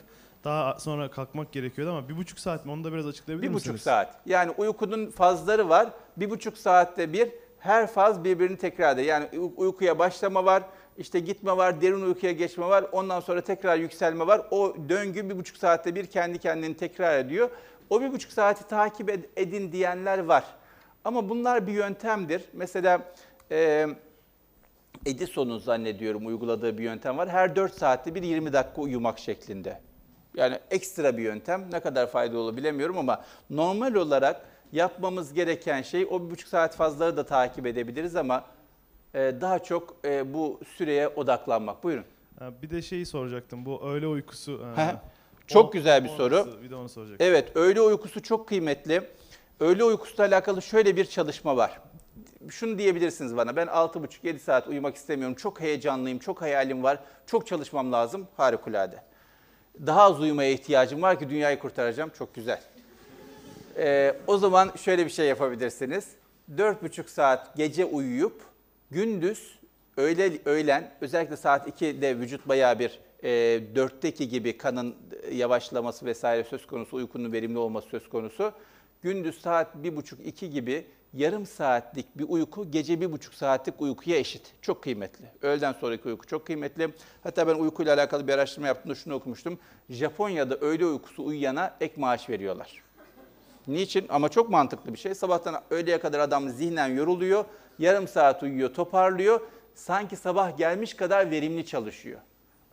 daha sonra kalkmak gerekiyordu ama bir buçuk saat mi onu da biraz açıklayabilir Bir misiniz? buçuk saat. Yani uykunun fazları var. Bir buçuk saatte bir her faz birbirini tekrar eder. Yani uy- uykuya başlama var, işte gitme var, derin uykuya geçme var. Ondan sonra tekrar yükselme var. O döngü bir buçuk saatte bir kendi kendini tekrar ediyor. O bir buçuk saati takip ed- edin diyenler var. Ama bunlar bir yöntemdir. Mesela e, Edison'un zannediyorum uyguladığı bir yöntem var. Her 4 saatte bir 20 dakika uyumak şeklinde. Yani ekstra bir yöntem. Ne kadar faydalı olur bilemiyorum ama normal olarak yapmamız gereken şey o bir buçuk saat fazlaları da takip edebiliriz ama e, daha çok e, bu süreye odaklanmak. Buyurun. Bir de şeyi soracaktım. Bu öğle uykusu. Ha, çok o- güzel bir o soru. nasıl? Bir de onu soracaktım. Evet, öğle uykusu çok kıymetli. Öğle uykusuyla alakalı şöyle bir çalışma var. Şunu diyebilirsiniz bana, ben 6,5-7 saat uyumak istemiyorum, çok heyecanlıyım, çok hayalim var, çok çalışmam lazım, harikulade. Daha az uyumaya ihtiyacım var ki dünyayı kurtaracağım, çok güzel. Ee, o zaman şöyle bir şey yapabilirsiniz. 4,5 saat gece uyuyup, gündüz öğle, öğlen, özellikle saat 2'de vücut bayağı bir e, 4'teki gibi kanın yavaşlaması vesaire söz konusu, uykunun verimli olması söz konusu. Gündüz saat 1,5-2 gibi yarım saatlik bir uyku gece 1,5 saatlik uykuya eşit. Çok kıymetli. Öğleden sonraki uyku çok kıymetli. Hatta ben uykuyla alakalı bir araştırma yaptığımda şunu okumuştum. Japonya'da öğle uykusu uyuyana ek maaş veriyorlar. Niçin? Ama çok mantıklı bir şey. Sabahtan öğleye kadar adam zihnen yoruluyor. Yarım saat uyuyor, toparlıyor. Sanki sabah gelmiş kadar verimli çalışıyor.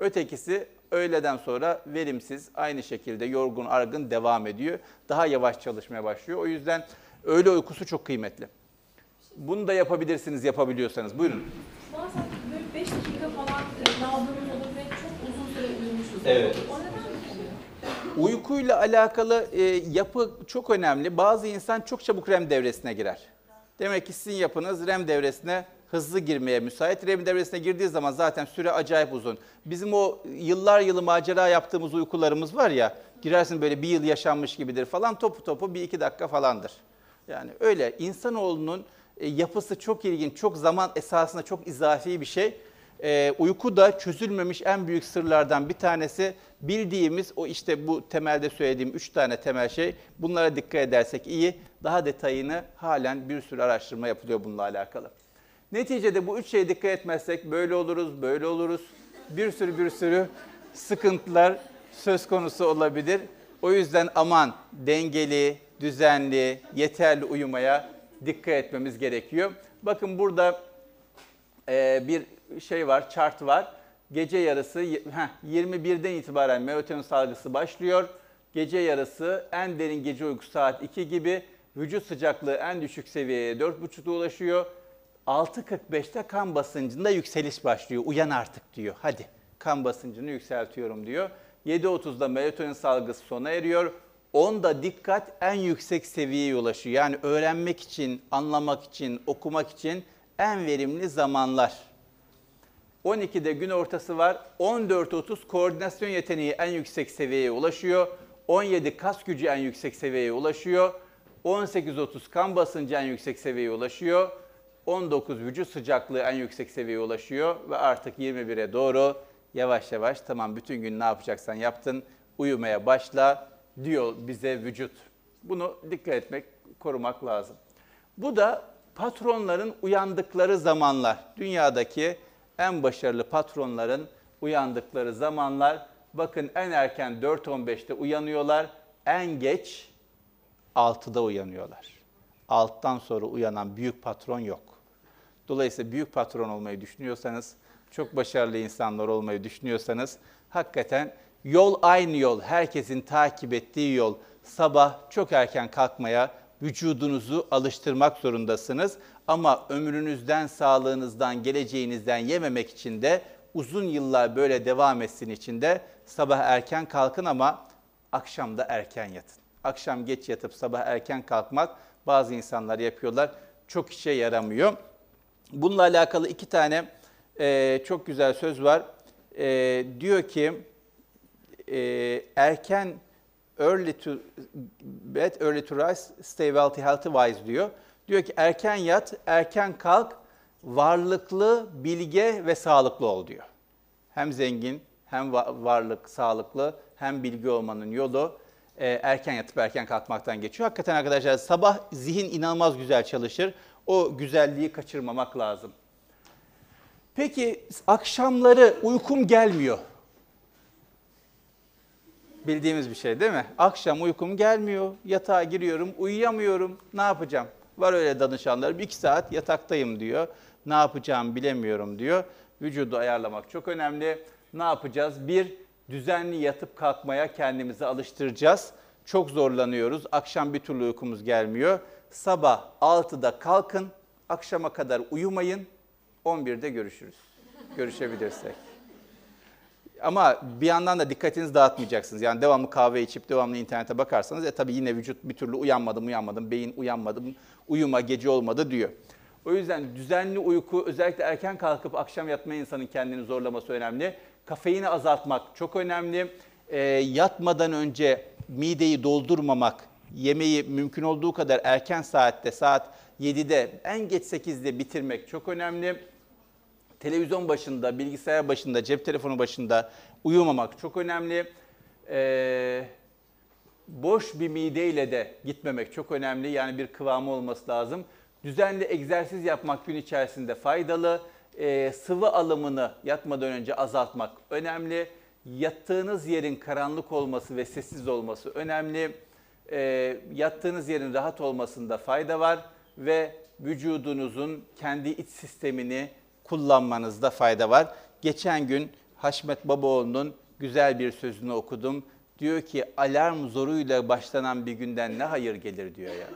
Ötekisi öğleden sonra verimsiz, aynı şekilde yorgun, argın devam ediyor. Daha yavaş çalışmaya başlıyor. O yüzden öğle uykusu çok kıymetli. Bunu da yapabilirsiniz yapabiliyorsanız. Buyurun. Bazen böyle 5 dakika falan e, daldığımız olur ve çok uzun süre uyumuşuz. Evet. O? Uykuyla alakalı e, yapı çok önemli. Bazı insan çok çabuk REM devresine girer. Demek ki sizin yapınız REM devresine hızlı girmeye müsait. REM devresine girdiği zaman zaten süre acayip uzun. Bizim o yıllar yılı macera yaptığımız uykularımız var ya, girersin böyle bir yıl yaşanmış gibidir falan, topu topu bir iki dakika falandır. Yani öyle insanoğlunun e, yapısı çok ilginç, çok zaman esasında çok izafi bir şey. Ee, uyku da çözülmemiş en büyük sırlardan bir tanesi. Bildiğimiz o işte bu temelde söylediğim üç tane temel şey. Bunlara dikkat edersek iyi. Daha detayını halen bir sürü araştırma yapılıyor bununla alakalı. Neticede bu üç şeye dikkat etmezsek böyle oluruz, böyle oluruz. Bir sürü bir sürü sıkıntılar söz konusu olabilir. O yüzden aman dengeli, düzenli, yeterli uyumaya dikkat etmemiz gerekiyor. Bakın burada e, bir şey var, chart var. Gece yarısı heh, 21'den itibaren melatonin salgısı başlıyor. Gece yarısı en derin gece uykusu saat 2 gibi. Vücut sıcaklığı en düşük seviyeye 4.30'da ulaşıyor. 6.45'te kan basıncında yükseliş başlıyor. Uyan artık diyor. Hadi kan basıncını yükseltiyorum diyor. 7.30'da melatonin salgısı sona eriyor. 10'da dikkat en yüksek seviyeye ulaşıyor. Yani öğrenmek için, anlamak için, okumak için en verimli zamanlar. 12'de gün ortası var. 14.30 koordinasyon yeteneği en yüksek seviyeye ulaşıyor. 17 kas gücü en yüksek seviyeye ulaşıyor. 18.30 kan basıncı en yüksek seviyeye ulaşıyor. 19 vücut sıcaklığı en yüksek seviyeye ulaşıyor ve artık 21'e doğru yavaş yavaş tamam bütün gün ne yapacaksan yaptın uyumaya başla diyor bize vücut. Bunu dikkat etmek, korumak lazım. Bu da patronların uyandıkları zamanlar. Dünyadaki en başarılı patronların uyandıkları zamanlar. Bakın en erken 4.15'te uyanıyorlar. En geç 6'da uyanıyorlar. Alttan sonra uyanan büyük patron yok. Dolayısıyla büyük patron olmayı düşünüyorsanız, çok başarılı insanlar olmayı düşünüyorsanız hakikaten yol aynı yol, herkesin takip ettiği yol. Sabah çok erken kalkmaya, vücudunuzu alıştırmak zorundasınız. Ama ömrünüzden, sağlığınızdan, geleceğinizden yememek için de uzun yıllar böyle devam etsin için de sabah erken kalkın ama akşam da erken yatın. Akşam geç yatıp sabah erken kalkmak bazı insanlar yapıyorlar. Çok işe yaramıyor. Bununla alakalı iki tane e, çok güzel söz var. E, diyor ki e, erken early to bed, early to rise, stay wealthy, healthy, wise diyor. Diyor ki erken yat, erken kalk, varlıklı, bilge ve sağlıklı ol diyor. Hem zengin, hem va- varlık, sağlıklı, hem bilgi olmanın yolu e, erken yatıp erken kalkmaktan geçiyor. Hakikaten arkadaşlar sabah zihin inanılmaz güzel çalışır. O güzelliği kaçırmamak lazım. Peki akşamları uykum gelmiyor. Bildiğimiz bir şey değil mi? Akşam uykum gelmiyor, yatağa giriyorum, uyuyamıyorum, ne yapacağım? Var öyle danışanlar, bir iki saat yataktayım diyor. Ne yapacağımı bilemiyorum diyor. Vücudu ayarlamak çok önemli. Ne yapacağız? Bir, düzenli yatıp kalkmaya kendimizi alıştıracağız. Çok zorlanıyoruz. Akşam bir türlü uykumuz gelmiyor. Sabah 6'da kalkın, akşama kadar uyumayın. 11'de görüşürüz. Görüşebilirsek. Ama bir yandan da dikkatinizi dağıtmayacaksınız. Yani devamlı kahve içip devamlı internete bakarsanız e tabii yine vücut bir türlü uyanmadım uyanmadım, beyin uyanmadım, uyuma gece olmadı diyor. O yüzden düzenli uyku özellikle erken kalkıp akşam yatma insanın kendini zorlaması önemli. Kafeini azaltmak çok önemli. E, yatmadan önce mideyi doldurmamak, yemeği mümkün olduğu kadar erken saatte saat 7'de en geç 8'de bitirmek çok önemli televizyon başında, bilgisayar başında, cep telefonu başında uyumamak çok önemli. Ee, boş bir mideyle de gitmemek çok önemli. Yani bir kıvamı olması lazım. Düzenli egzersiz yapmak gün içerisinde faydalı. Ee, sıvı alımını yatmadan önce azaltmak önemli. Yattığınız yerin karanlık olması ve sessiz olması önemli. Ee, yattığınız yerin rahat olmasında fayda var ve vücudunuzun kendi iç sistemini kullanmanızda fayda var. Geçen gün Haşmet Babaoğlu'nun güzel bir sözünü okudum. Diyor ki alarm zoruyla başlanan bir günden ne hayır gelir diyor ya.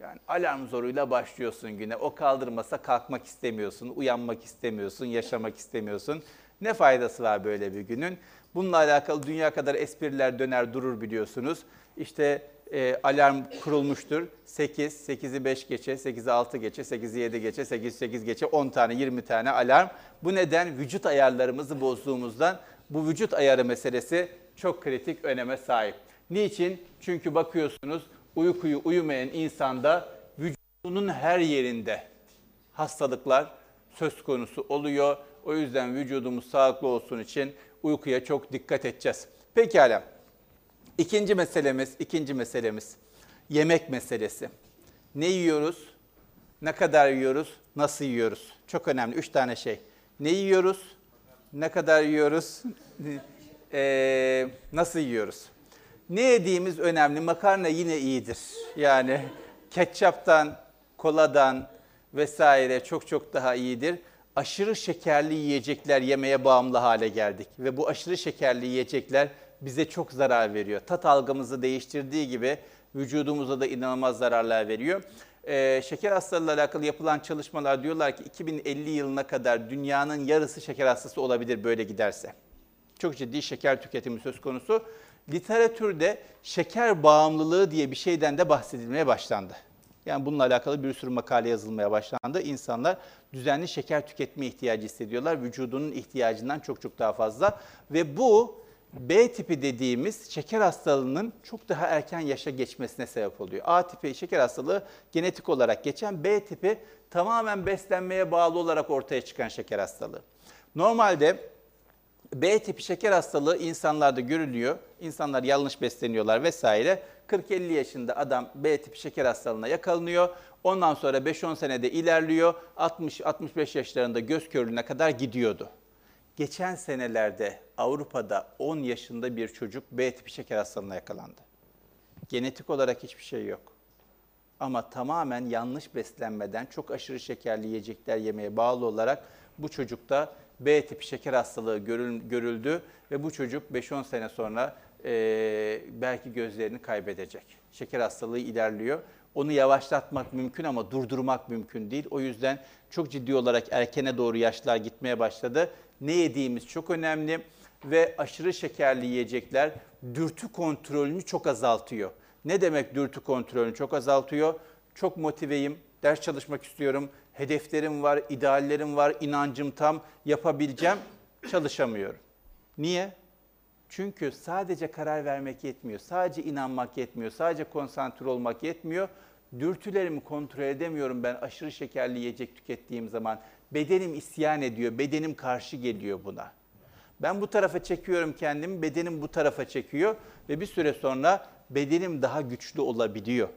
Yani alarm zoruyla başlıyorsun güne. O kaldırmasa kalkmak istemiyorsun, uyanmak istemiyorsun, yaşamak istemiyorsun. Ne faydası var böyle bir günün? Bununla alakalı dünya kadar espriler döner durur biliyorsunuz. İşte e, alarm kurulmuştur. 8, 8'i 5 geçe, 8'i 6 geçe, 8'i 7 geçe, 8, 8 geçe, 10 tane, 20 tane alarm. Bu neden vücut ayarlarımızı bozduğumuzdan bu vücut ayarı meselesi çok kritik öneme sahip. Niçin? Çünkü bakıyorsunuz uykuyu uyumayan insanda vücudunun her yerinde hastalıklar söz konusu oluyor. O yüzden vücudumuz sağlıklı olsun için uykuya çok dikkat edeceğiz. Pekala. İkinci meselemiz, ikinci meselemiz yemek meselesi. Ne yiyoruz? Ne kadar yiyoruz? Nasıl yiyoruz? Çok önemli. Üç tane şey. Ne yiyoruz? Ne kadar yiyoruz? [laughs] Ee, nasıl yiyoruz? Ne yediğimiz önemli. Makarna yine iyidir. Yani ketçaptan, koladan vesaire çok çok daha iyidir. Aşırı şekerli yiyecekler yemeye bağımlı hale geldik. Ve bu aşırı şekerli yiyecekler bize çok zarar veriyor. Tat algımızı değiştirdiği gibi vücudumuza da inanılmaz zararlar veriyor. Ee, şeker hastalığıyla alakalı yapılan çalışmalar diyorlar ki 2050 yılına kadar dünyanın yarısı şeker hastası olabilir böyle giderse. Çok ciddi şeker tüketimi söz konusu. Literatürde şeker bağımlılığı diye bir şeyden de bahsedilmeye başlandı. Yani bununla alakalı bir sürü makale yazılmaya başlandı. İnsanlar düzenli şeker tüketme ihtiyacı hissediyorlar. Vücudunun ihtiyacından çok çok daha fazla. Ve bu B tipi dediğimiz şeker hastalığının çok daha erken yaşa geçmesine sebep oluyor. A tipi şeker hastalığı genetik olarak geçen, B tipi tamamen beslenmeye bağlı olarak ortaya çıkan şeker hastalığı. Normalde B tipi şeker hastalığı insanlarda görülüyor. İnsanlar yanlış besleniyorlar vesaire. 40-50 yaşında adam B tipi şeker hastalığına yakalanıyor. Ondan sonra 5-10 senede ilerliyor. 60-65 yaşlarında göz körlüğüne kadar gidiyordu. Geçen senelerde Avrupa'da 10 yaşında bir çocuk B tipi şeker hastalığına yakalandı. Genetik olarak hiçbir şey yok. Ama tamamen yanlış beslenmeden çok aşırı şekerli yiyecekler yemeye bağlı olarak bu çocukta B tipi şeker hastalığı görüldü ve bu çocuk 5-10 sene sonra e, belki gözlerini kaybedecek. Şeker hastalığı ilerliyor. Onu yavaşlatmak mümkün ama durdurmak mümkün değil. O yüzden çok ciddi olarak erkene doğru yaşlar gitmeye başladı. Ne yediğimiz çok önemli ve aşırı şekerli yiyecekler dürtü kontrolünü çok azaltıyor. Ne demek dürtü kontrolünü çok azaltıyor? Çok motiveyim, ders çalışmak istiyorum, hedeflerim var, ideallerim var, inancım tam, yapabileceğim, çalışamıyorum. Niye? Çünkü sadece karar vermek yetmiyor, sadece inanmak yetmiyor, sadece konsantre olmak yetmiyor. Dürtülerimi kontrol edemiyorum ben aşırı şekerli yiyecek tükettiğim zaman. Bedenim isyan ediyor, bedenim karşı geliyor buna. Ben bu tarafa çekiyorum kendimi, bedenim bu tarafa çekiyor ve bir süre sonra bedenim daha güçlü olabiliyor.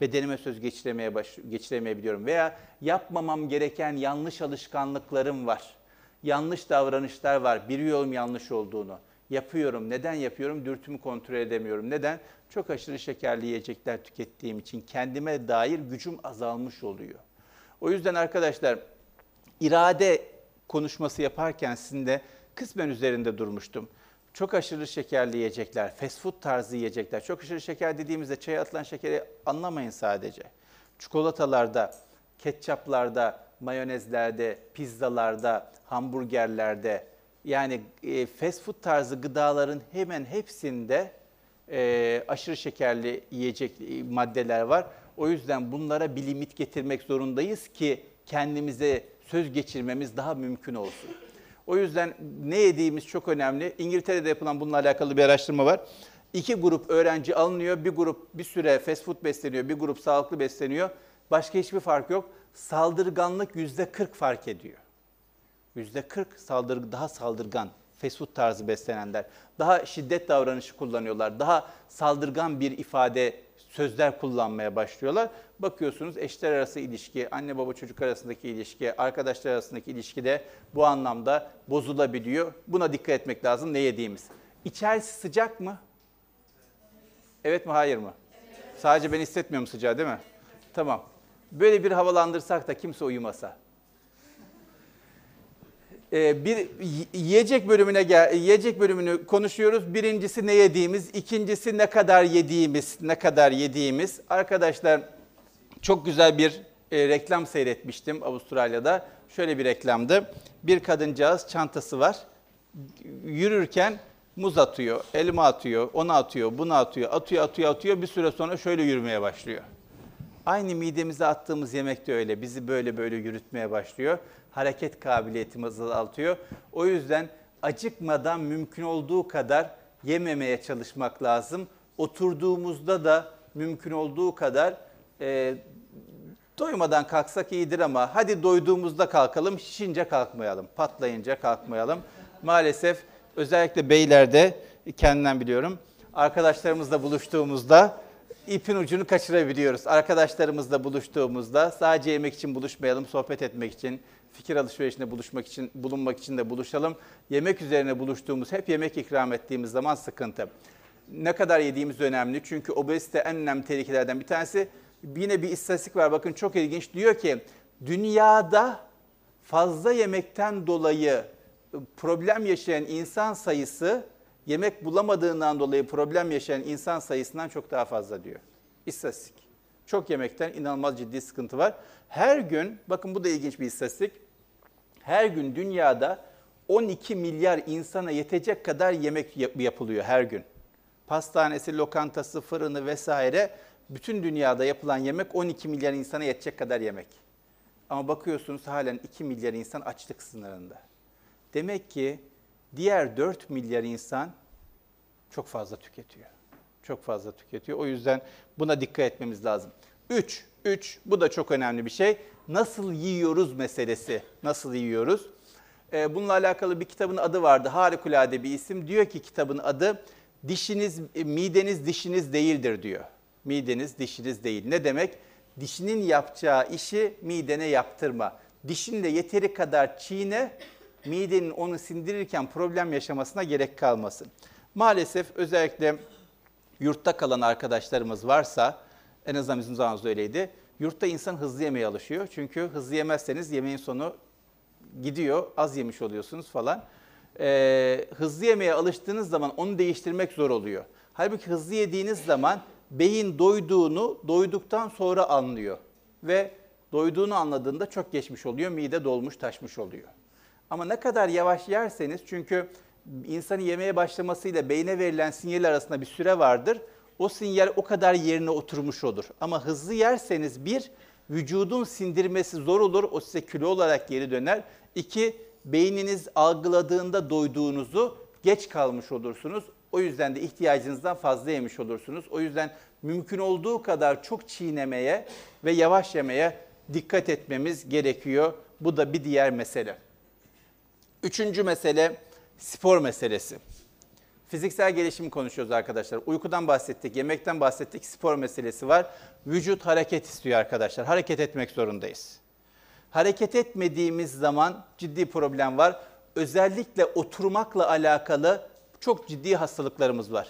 Bedenime söz geçiremeye baş, geçiremeyebiliyorum veya yapmamam gereken yanlış alışkanlıklarım var. Yanlış davranışlar var, biliyorum yanlış olduğunu. Yapıyorum. Neden yapıyorum? Dürtümü kontrol edemiyorum. Neden? Çok aşırı şekerli yiyecekler tükettiğim için kendime dair gücüm azalmış oluyor. O yüzden arkadaşlar irade konuşması yaparken sizin de kısmen üzerinde durmuştum. Çok aşırı şekerli yiyecekler, fast food tarzı yiyecekler. Çok aşırı şeker dediğimizde çaya atılan şekeri anlamayın sadece. Çikolatalarda, ketçaplarda, mayonezlerde, pizzalarda, hamburgerlerde yani e, fast food tarzı gıdaların hemen hepsinde e, aşırı şekerli yiyecek e, maddeler var. O yüzden bunlara bir limit getirmek zorundayız ki kendimize söz geçirmemiz daha mümkün olsun. O yüzden ne yediğimiz çok önemli. İngiltere'de yapılan bununla alakalı bir araştırma var. İki grup öğrenci alınıyor. Bir grup bir süre fast food besleniyor, bir grup sağlıklı besleniyor. Başka hiçbir fark yok. Saldırganlık yüzde 40 fark ediyor. Yüzde 40 saldırı, daha saldırgan, fast food tarzı beslenenler. Daha şiddet davranışı kullanıyorlar. Daha saldırgan bir ifade, sözler kullanmaya başlıyorlar. Bakıyorsunuz eşler arası ilişki, anne baba çocuk arasındaki ilişki, arkadaşlar arasındaki ilişki de bu anlamda bozulabiliyor. Buna dikkat etmek lazım ne yediğimiz. İçerisi sıcak mı? Evet mi hayır mı? Sadece ben hissetmiyorum sıcağı değil mi? Tamam. Böyle bir havalandırsak da kimse uyumasa. Ee, bir yiyecek bölümüne gel, yiyecek bölümünü konuşuyoruz. Birincisi ne yediğimiz, ikincisi ne kadar yediğimiz, ne kadar yediğimiz. Arkadaşlar çok güzel bir e, reklam seyretmiştim Avustralya'da. Şöyle bir reklamdı. Bir kadıncağız çantası var. Yürürken muz atıyor, elma atıyor, onu atıyor, bunu atıyor, atıyor, atıyor, atıyor. Bir süre sonra şöyle yürümeye başlıyor. Aynı midemize attığımız yemek de öyle. Bizi böyle böyle yürütmeye başlıyor. Hareket kabiliyetimizi azaltıyor. O yüzden acıkmadan mümkün olduğu kadar yememeye çalışmak lazım. Oturduğumuzda da mümkün olduğu kadar e, doymadan kalksak iyidir ama hadi doyduğumuzda kalkalım, şişince kalkmayalım, patlayınca kalkmayalım. Maalesef özellikle beylerde kendinden biliyorum. Arkadaşlarımızla buluştuğumuzda ipin ucunu kaçırabiliyoruz. Arkadaşlarımızla buluştuğumuzda sadece yemek için buluşmayalım, sohbet etmek için, fikir alışverişinde buluşmak için, bulunmak için de buluşalım. Yemek üzerine buluştuğumuz, hep yemek ikram ettiğimiz zaman sıkıntı. Ne kadar yediğimiz önemli çünkü obezite en önemli tehlikelerden bir tanesi. Yine bir istatistik var bakın çok ilginç. Diyor ki dünyada fazla yemekten dolayı problem yaşayan insan sayısı yemek bulamadığından dolayı problem yaşayan insan sayısından çok daha fazla diyor. İstatistik. Çok yemekten inanılmaz ciddi sıkıntı var. Her gün, bakın bu da ilginç bir istatistik. Her gün dünyada 12 milyar insana yetecek kadar yemek yap- yapılıyor her gün. Pastanesi, lokantası, fırını vesaire bütün dünyada yapılan yemek 12 milyar insana yetecek kadar yemek. Ama bakıyorsunuz halen 2 milyar insan açlık sınırında. Demek ki diğer 4 milyar insan çok fazla tüketiyor. Çok fazla tüketiyor. O yüzden buna dikkat etmemiz lazım. 3, 3 bu da çok önemli bir şey. Nasıl yiyoruz meselesi. Nasıl yiyoruz? Ee, bununla alakalı bir kitabın adı vardı. Harikulade bir isim. Diyor ki kitabın adı dişiniz, e, mideniz dişiniz değildir diyor. Mideniz dişiniz değil. Ne demek? Dişinin yapacağı işi midene yaptırma. Dişinle yeteri kadar çiğne, midenin onu sindirirken problem yaşamasına gerek kalmasın. Maalesef özellikle yurtta kalan arkadaşlarımız varsa, en azından bizim zamanımızda öyleydi. Yurtta insan hızlı yemeye alışıyor. Çünkü hızlı yemezseniz yemeğin sonu gidiyor, az yemiş oluyorsunuz falan. Ee, hızlı yemeye alıştığınız zaman onu değiştirmek zor oluyor. Halbuki hızlı yediğiniz zaman beyin doyduğunu doyduktan sonra anlıyor. Ve doyduğunu anladığında çok geçmiş oluyor, mide dolmuş taşmış oluyor. Ama ne kadar yavaş yerseniz çünkü insanın yemeye başlamasıyla beyne verilen sinyal arasında bir süre vardır. O sinyal o kadar yerine oturmuş olur. Ama hızlı yerseniz bir, vücudun sindirmesi zor olur. O size kilo olarak geri döner. İki, beyniniz algıladığında doyduğunuzu geç kalmış olursunuz. O yüzden de ihtiyacınızdan fazla yemiş olursunuz. O yüzden mümkün olduğu kadar çok çiğnemeye ve yavaş yemeye dikkat etmemiz gerekiyor. Bu da bir diğer mesele. Üçüncü mesele spor meselesi. Fiziksel gelişim konuşuyoruz arkadaşlar. Uykudan bahsettik, yemekten bahsettik, spor meselesi var. Vücut hareket istiyor arkadaşlar. Hareket etmek zorundayız. Hareket etmediğimiz zaman ciddi problem var. Özellikle oturmakla alakalı çok ciddi hastalıklarımız var.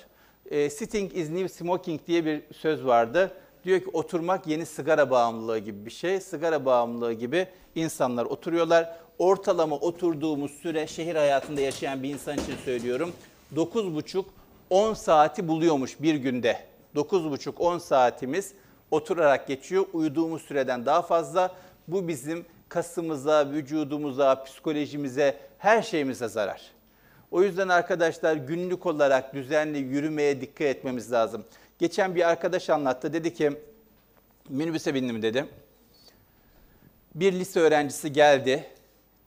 E, sitting is new smoking diye bir söz vardı. Diyor ki oturmak yeni sigara bağımlılığı gibi bir şey. Sigara bağımlılığı gibi insanlar oturuyorlar. Ortalama oturduğumuz süre şehir hayatında yaşayan bir insan için söylüyorum. 9,5-10 saati buluyormuş bir günde. 9,5-10 saatimiz oturarak geçiyor. Uyuduğumuz süreden daha fazla. Bu bizim kasımıza, vücudumuza, psikolojimize, her şeyimize zarar. O yüzden arkadaşlar günlük olarak düzenli yürümeye dikkat etmemiz lazım. Geçen bir arkadaş anlattı. Dedi ki minibüse bindim dedi. Bir lise öğrencisi geldi.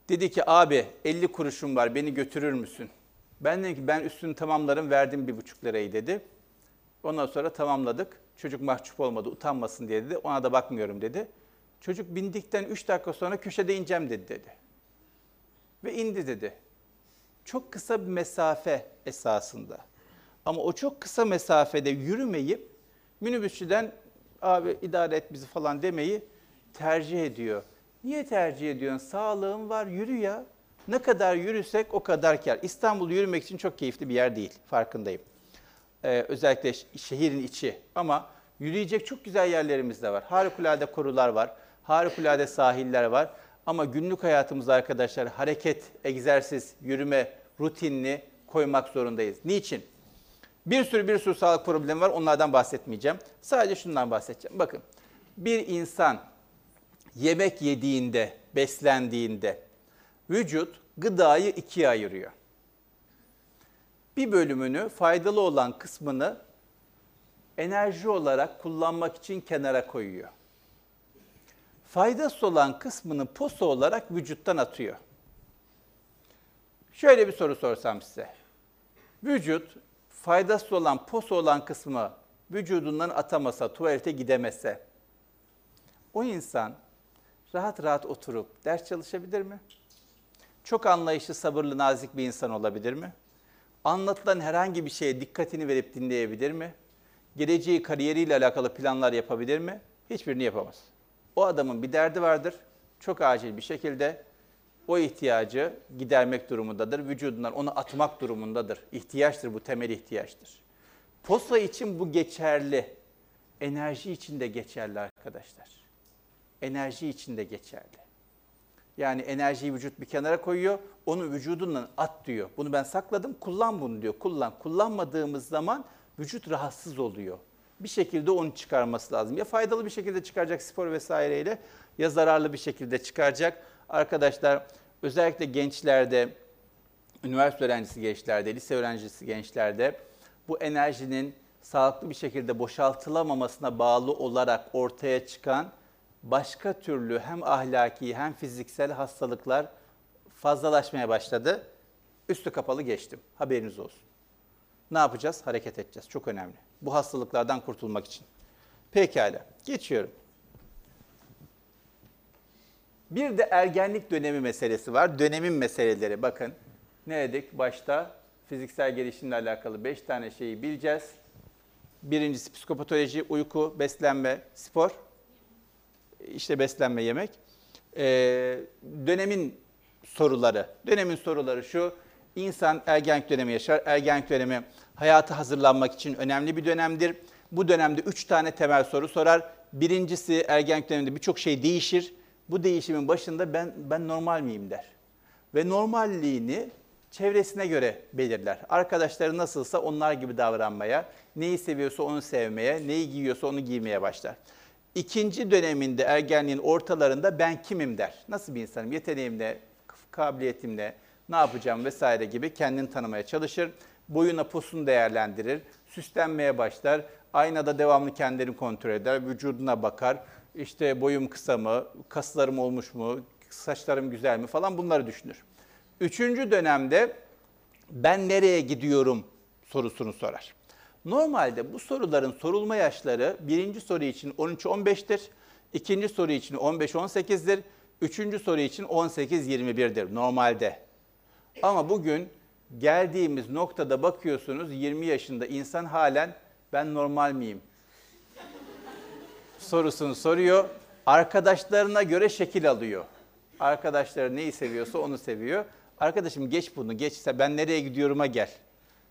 Dedi ki abi 50 kuruşum var beni götürür müsün? Ben dedim ki ben üstünü tamamlarım verdim bir buçuk lirayı dedi. Ondan sonra tamamladık. Çocuk mahcup olmadı utanmasın diye dedi. Ona da bakmıyorum dedi. Çocuk bindikten 3 dakika sonra köşede ineceğim dedi dedi. Ve indi dedi. Çok kısa bir mesafe esasında. Ama o çok kısa mesafede yürümeyip minibüsçüden abi idare et bizi falan demeyi tercih ediyor. Niye tercih ediyorsun? Sağlığın var yürü ya. Ne kadar yürüsek o kadar kar. İstanbul yürümek için çok keyifli bir yer değil farkındayım. Ee, özellikle şehrin içi ama yürüyecek çok güzel yerlerimiz de var. Harikulade korular var, harikulade sahiller var. Ama günlük hayatımızda arkadaşlar hareket, egzersiz, yürüme rutinini koymak zorundayız. Niçin? Bir sürü bir sürü sağlık problemi var. Onlardan bahsetmeyeceğim. Sadece şundan bahsedeceğim. Bakın bir insan yemek yediğinde, beslendiğinde vücut gıdayı ikiye ayırıyor. Bir bölümünü faydalı olan kısmını enerji olarak kullanmak için kenara koyuyor. Faydası olan kısmını posa olarak vücuttan atıyor. Şöyle bir soru sorsam size. Vücut faydası olan posa olan kısmı vücudundan atamasa, tuvalete gidemese o insan rahat rahat oturup ders çalışabilir mi? Çok anlayışlı, sabırlı, nazik bir insan olabilir mi? Anlatılan herhangi bir şeye dikkatini verip dinleyebilir mi? Geleceği kariyeriyle alakalı planlar yapabilir mi? Hiçbirini yapamaz. O adamın bir derdi vardır. Çok acil bir şekilde o ihtiyacı gidermek durumundadır. Vücudundan onu atmak durumundadır. İhtiyaçtır bu, temel ihtiyaçtır. Posa için bu geçerli. Enerji için de geçerli arkadaşlar. Enerji için de geçerli. Yani enerjiyi vücut bir kenara koyuyor, onu vücudundan at diyor. Bunu ben sakladım, kullan bunu diyor. Kullan. Kullanmadığımız zaman vücut rahatsız oluyor. Bir şekilde onu çıkarması lazım. Ya faydalı bir şekilde çıkaracak spor vesaireyle ya zararlı bir şekilde çıkaracak. Arkadaşlar özellikle gençlerde, üniversite öğrencisi gençlerde, lise öğrencisi gençlerde bu enerjinin sağlıklı bir şekilde boşaltılamamasına bağlı olarak ortaya çıkan başka türlü hem ahlaki hem fiziksel hastalıklar fazlalaşmaya başladı. Üstü kapalı geçtim. Haberiniz olsun. Ne yapacağız? Hareket edeceğiz. Çok önemli. Bu hastalıklardan kurtulmak için. Pekala. Geçiyorum. Bir de ergenlik dönemi meselesi var. Dönemin meseleleri bakın. Ne dedik? Başta fiziksel gelişimle alakalı 5 tane şeyi bileceğiz. Birincisi psikopatoloji, uyku, beslenme, spor. İşte beslenme, yemek. Ee, dönemin soruları. Dönemin soruları şu. İnsan ergenlik dönemi yaşar. Ergenlik dönemi hayata hazırlanmak için önemli bir dönemdir. Bu dönemde üç tane temel soru sorar. Birincisi ergenlik döneminde birçok şey değişir. Bu değişimin başında ben ben normal miyim der. Ve normalliğini çevresine göre belirler. Arkadaşları nasılsa onlar gibi davranmaya, neyi seviyorsa onu sevmeye, neyi giyiyorsa onu giymeye başlar. İkinci döneminde ergenliğin ortalarında ben kimim der. Nasıl bir insanım? Yeteneğimle, kabiliyetimle, ne yapacağım vesaire gibi kendini tanımaya çalışır. Boyuna posunu değerlendirir. Süslenmeye başlar. Aynada devamlı kendini kontrol eder. Vücuduna bakar. İşte boyum kısa mı? Kaslarım olmuş mu? Saçlarım güzel mi? Falan bunları düşünür. Üçüncü dönemde ben nereye gidiyorum sorusunu sorar. Normalde bu soruların sorulma yaşları birinci soru için 13-15'tir, ikinci soru için 15-18'dir, üçüncü soru için 18-21'dir normalde. Ama bugün geldiğimiz noktada bakıyorsunuz 20 yaşında insan halen ben normal miyim? Sorusunu soruyor. Arkadaşlarına göre şekil alıyor. Arkadaşları neyi seviyorsa onu seviyor. Arkadaşım geç bunu, geçse ben nereye gidiyorum'a gel.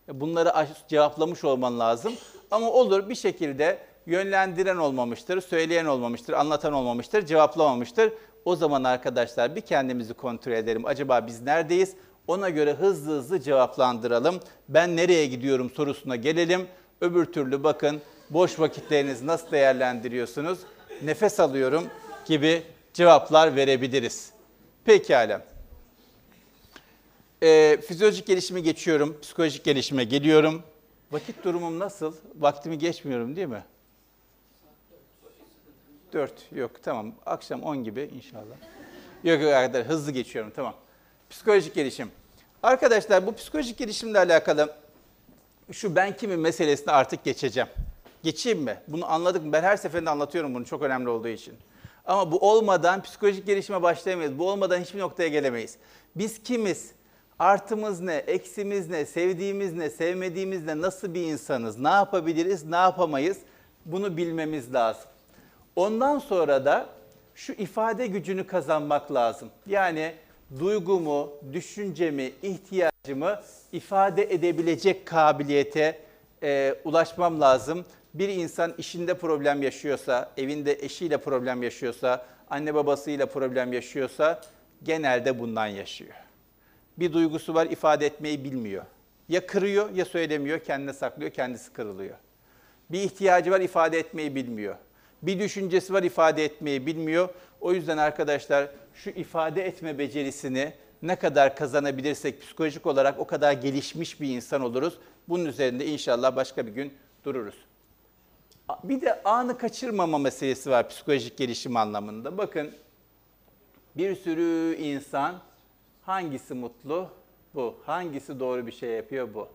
Bunları cevaplamış olman lazım. Ama olur bir şekilde yönlendiren olmamıştır, söyleyen olmamıştır, anlatan olmamıştır, cevaplamamıştır. O zaman arkadaşlar bir kendimizi kontrol edelim. Acaba biz neredeyiz? Ona göre hızlı hızlı cevaplandıralım. Ben nereye gidiyorum sorusuna gelelim. Öbür türlü bakın boş vakitlerinizi nasıl değerlendiriyorsunuz? Nefes alıyorum gibi cevaplar verebiliriz. Pekala. Ee, fizyolojik gelişimi geçiyorum, psikolojik gelişime geliyorum. Vakit durumum nasıl? Vaktimi geçmiyorum değil mi? 4 yok tamam akşam 10 gibi inşallah. Yok yok arkadaşlar hızlı geçiyorum tamam. Psikolojik gelişim. Arkadaşlar bu psikolojik gelişimle alakalı şu ben kimim meselesine artık geçeceğim. Geçeyim mi? Bunu anladık mı? Ben her seferinde anlatıyorum bunu çok önemli olduğu için. Ama bu olmadan psikolojik gelişime başlayamayız. Bu olmadan hiçbir noktaya gelemeyiz. Biz kimiz? Artımız ne? Eksimiz ne? Sevdiğimiz ne? Sevmediğimiz ne? Nasıl bir insanız? Ne yapabiliriz? Ne yapamayız? Bunu bilmemiz lazım. Ondan sonra da şu ifade gücünü kazanmak lazım. Yani duygumu, düşüncemi, ihtiyacımı ifade edebilecek kabiliyete e, ulaşmam lazım. Bir insan işinde problem yaşıyorsa, evinde eşiyle problem yaşıyorsa, anne babasıyla problem yaşıyorsa genelde bundan yaşıyor. Bir duygusu var ifade etmeyi bilmiyor. Ya kırıyor ya söylemiyor, kendine saklıyor, kendisi kırılıyor. Bir ihtiyacı var ifade etmeyi bilmiyor. Bir düşüncesi var ifade etmeyi bilmiyor. O yüzden arkadaşlar şu ifade etme becerisini ne kadar kazanabilirsek psikolojik olarak o kadar gelişmiş bir insan oluruz. Bunun üzerinde inşallah başka bir gün dururuz. Bir de anı kaçırmama meselesi var psikolojik gelişim anlamında. Bakın bir sürü insan hangisi mutlu? Bu. Hangisi doğru bir şey yapıyor? Bu.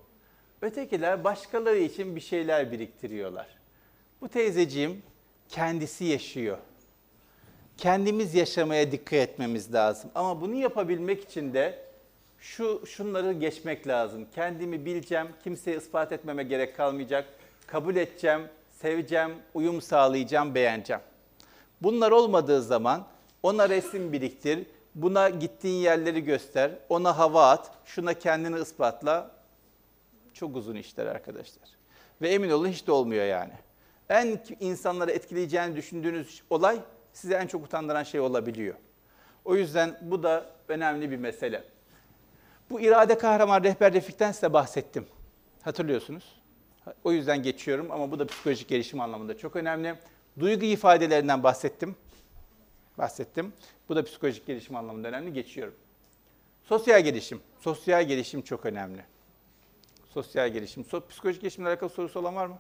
Ötekiler başkaları için bir şeyler biriktiriyorlar. Bu teyzeciğim kendisi yaşıyor. Kendimiz yaşamaya dikkat etmemiz lazım. Ama bunu yapabilmek için de şu şunları geçmek lazım. Kendimi bileceğim, kimseye ispat etmeme gerek kalmayacak. Kabul edeceğim, seveceğim, uyum sağlayacağım, beğeneceğim. Bunlar olmadığı zaman ona resim biriktir, buna gittiğin yerleri göster, ona hava at, şuna kendini ispatla. Çok uzun işler arkadaşlar. Ve emin olun hiç de olmuyor yani. En insanları etkileyeceğini düşündüğünüz olay size en çok utandıran şey olabiliyor. O yüzden bu da önemli bir mesele. Bu irade kahraman rehber Refik'ten size bahsettim. Hatırlıyorsunuz. O yüzden geçiyorum ama bu da psikolojik gelişim anlamında çok önemli. Duygu ifadelerinden bahsettim. Bahsettim. Bu da psikolojik gelişim anlamında önemli. Geçiyorum. Sosyal gelişim. Sosyal gelişim çok önemli. Sosyal gelişim. So psikolojik gelişimle alakalı sorusu olan var mı?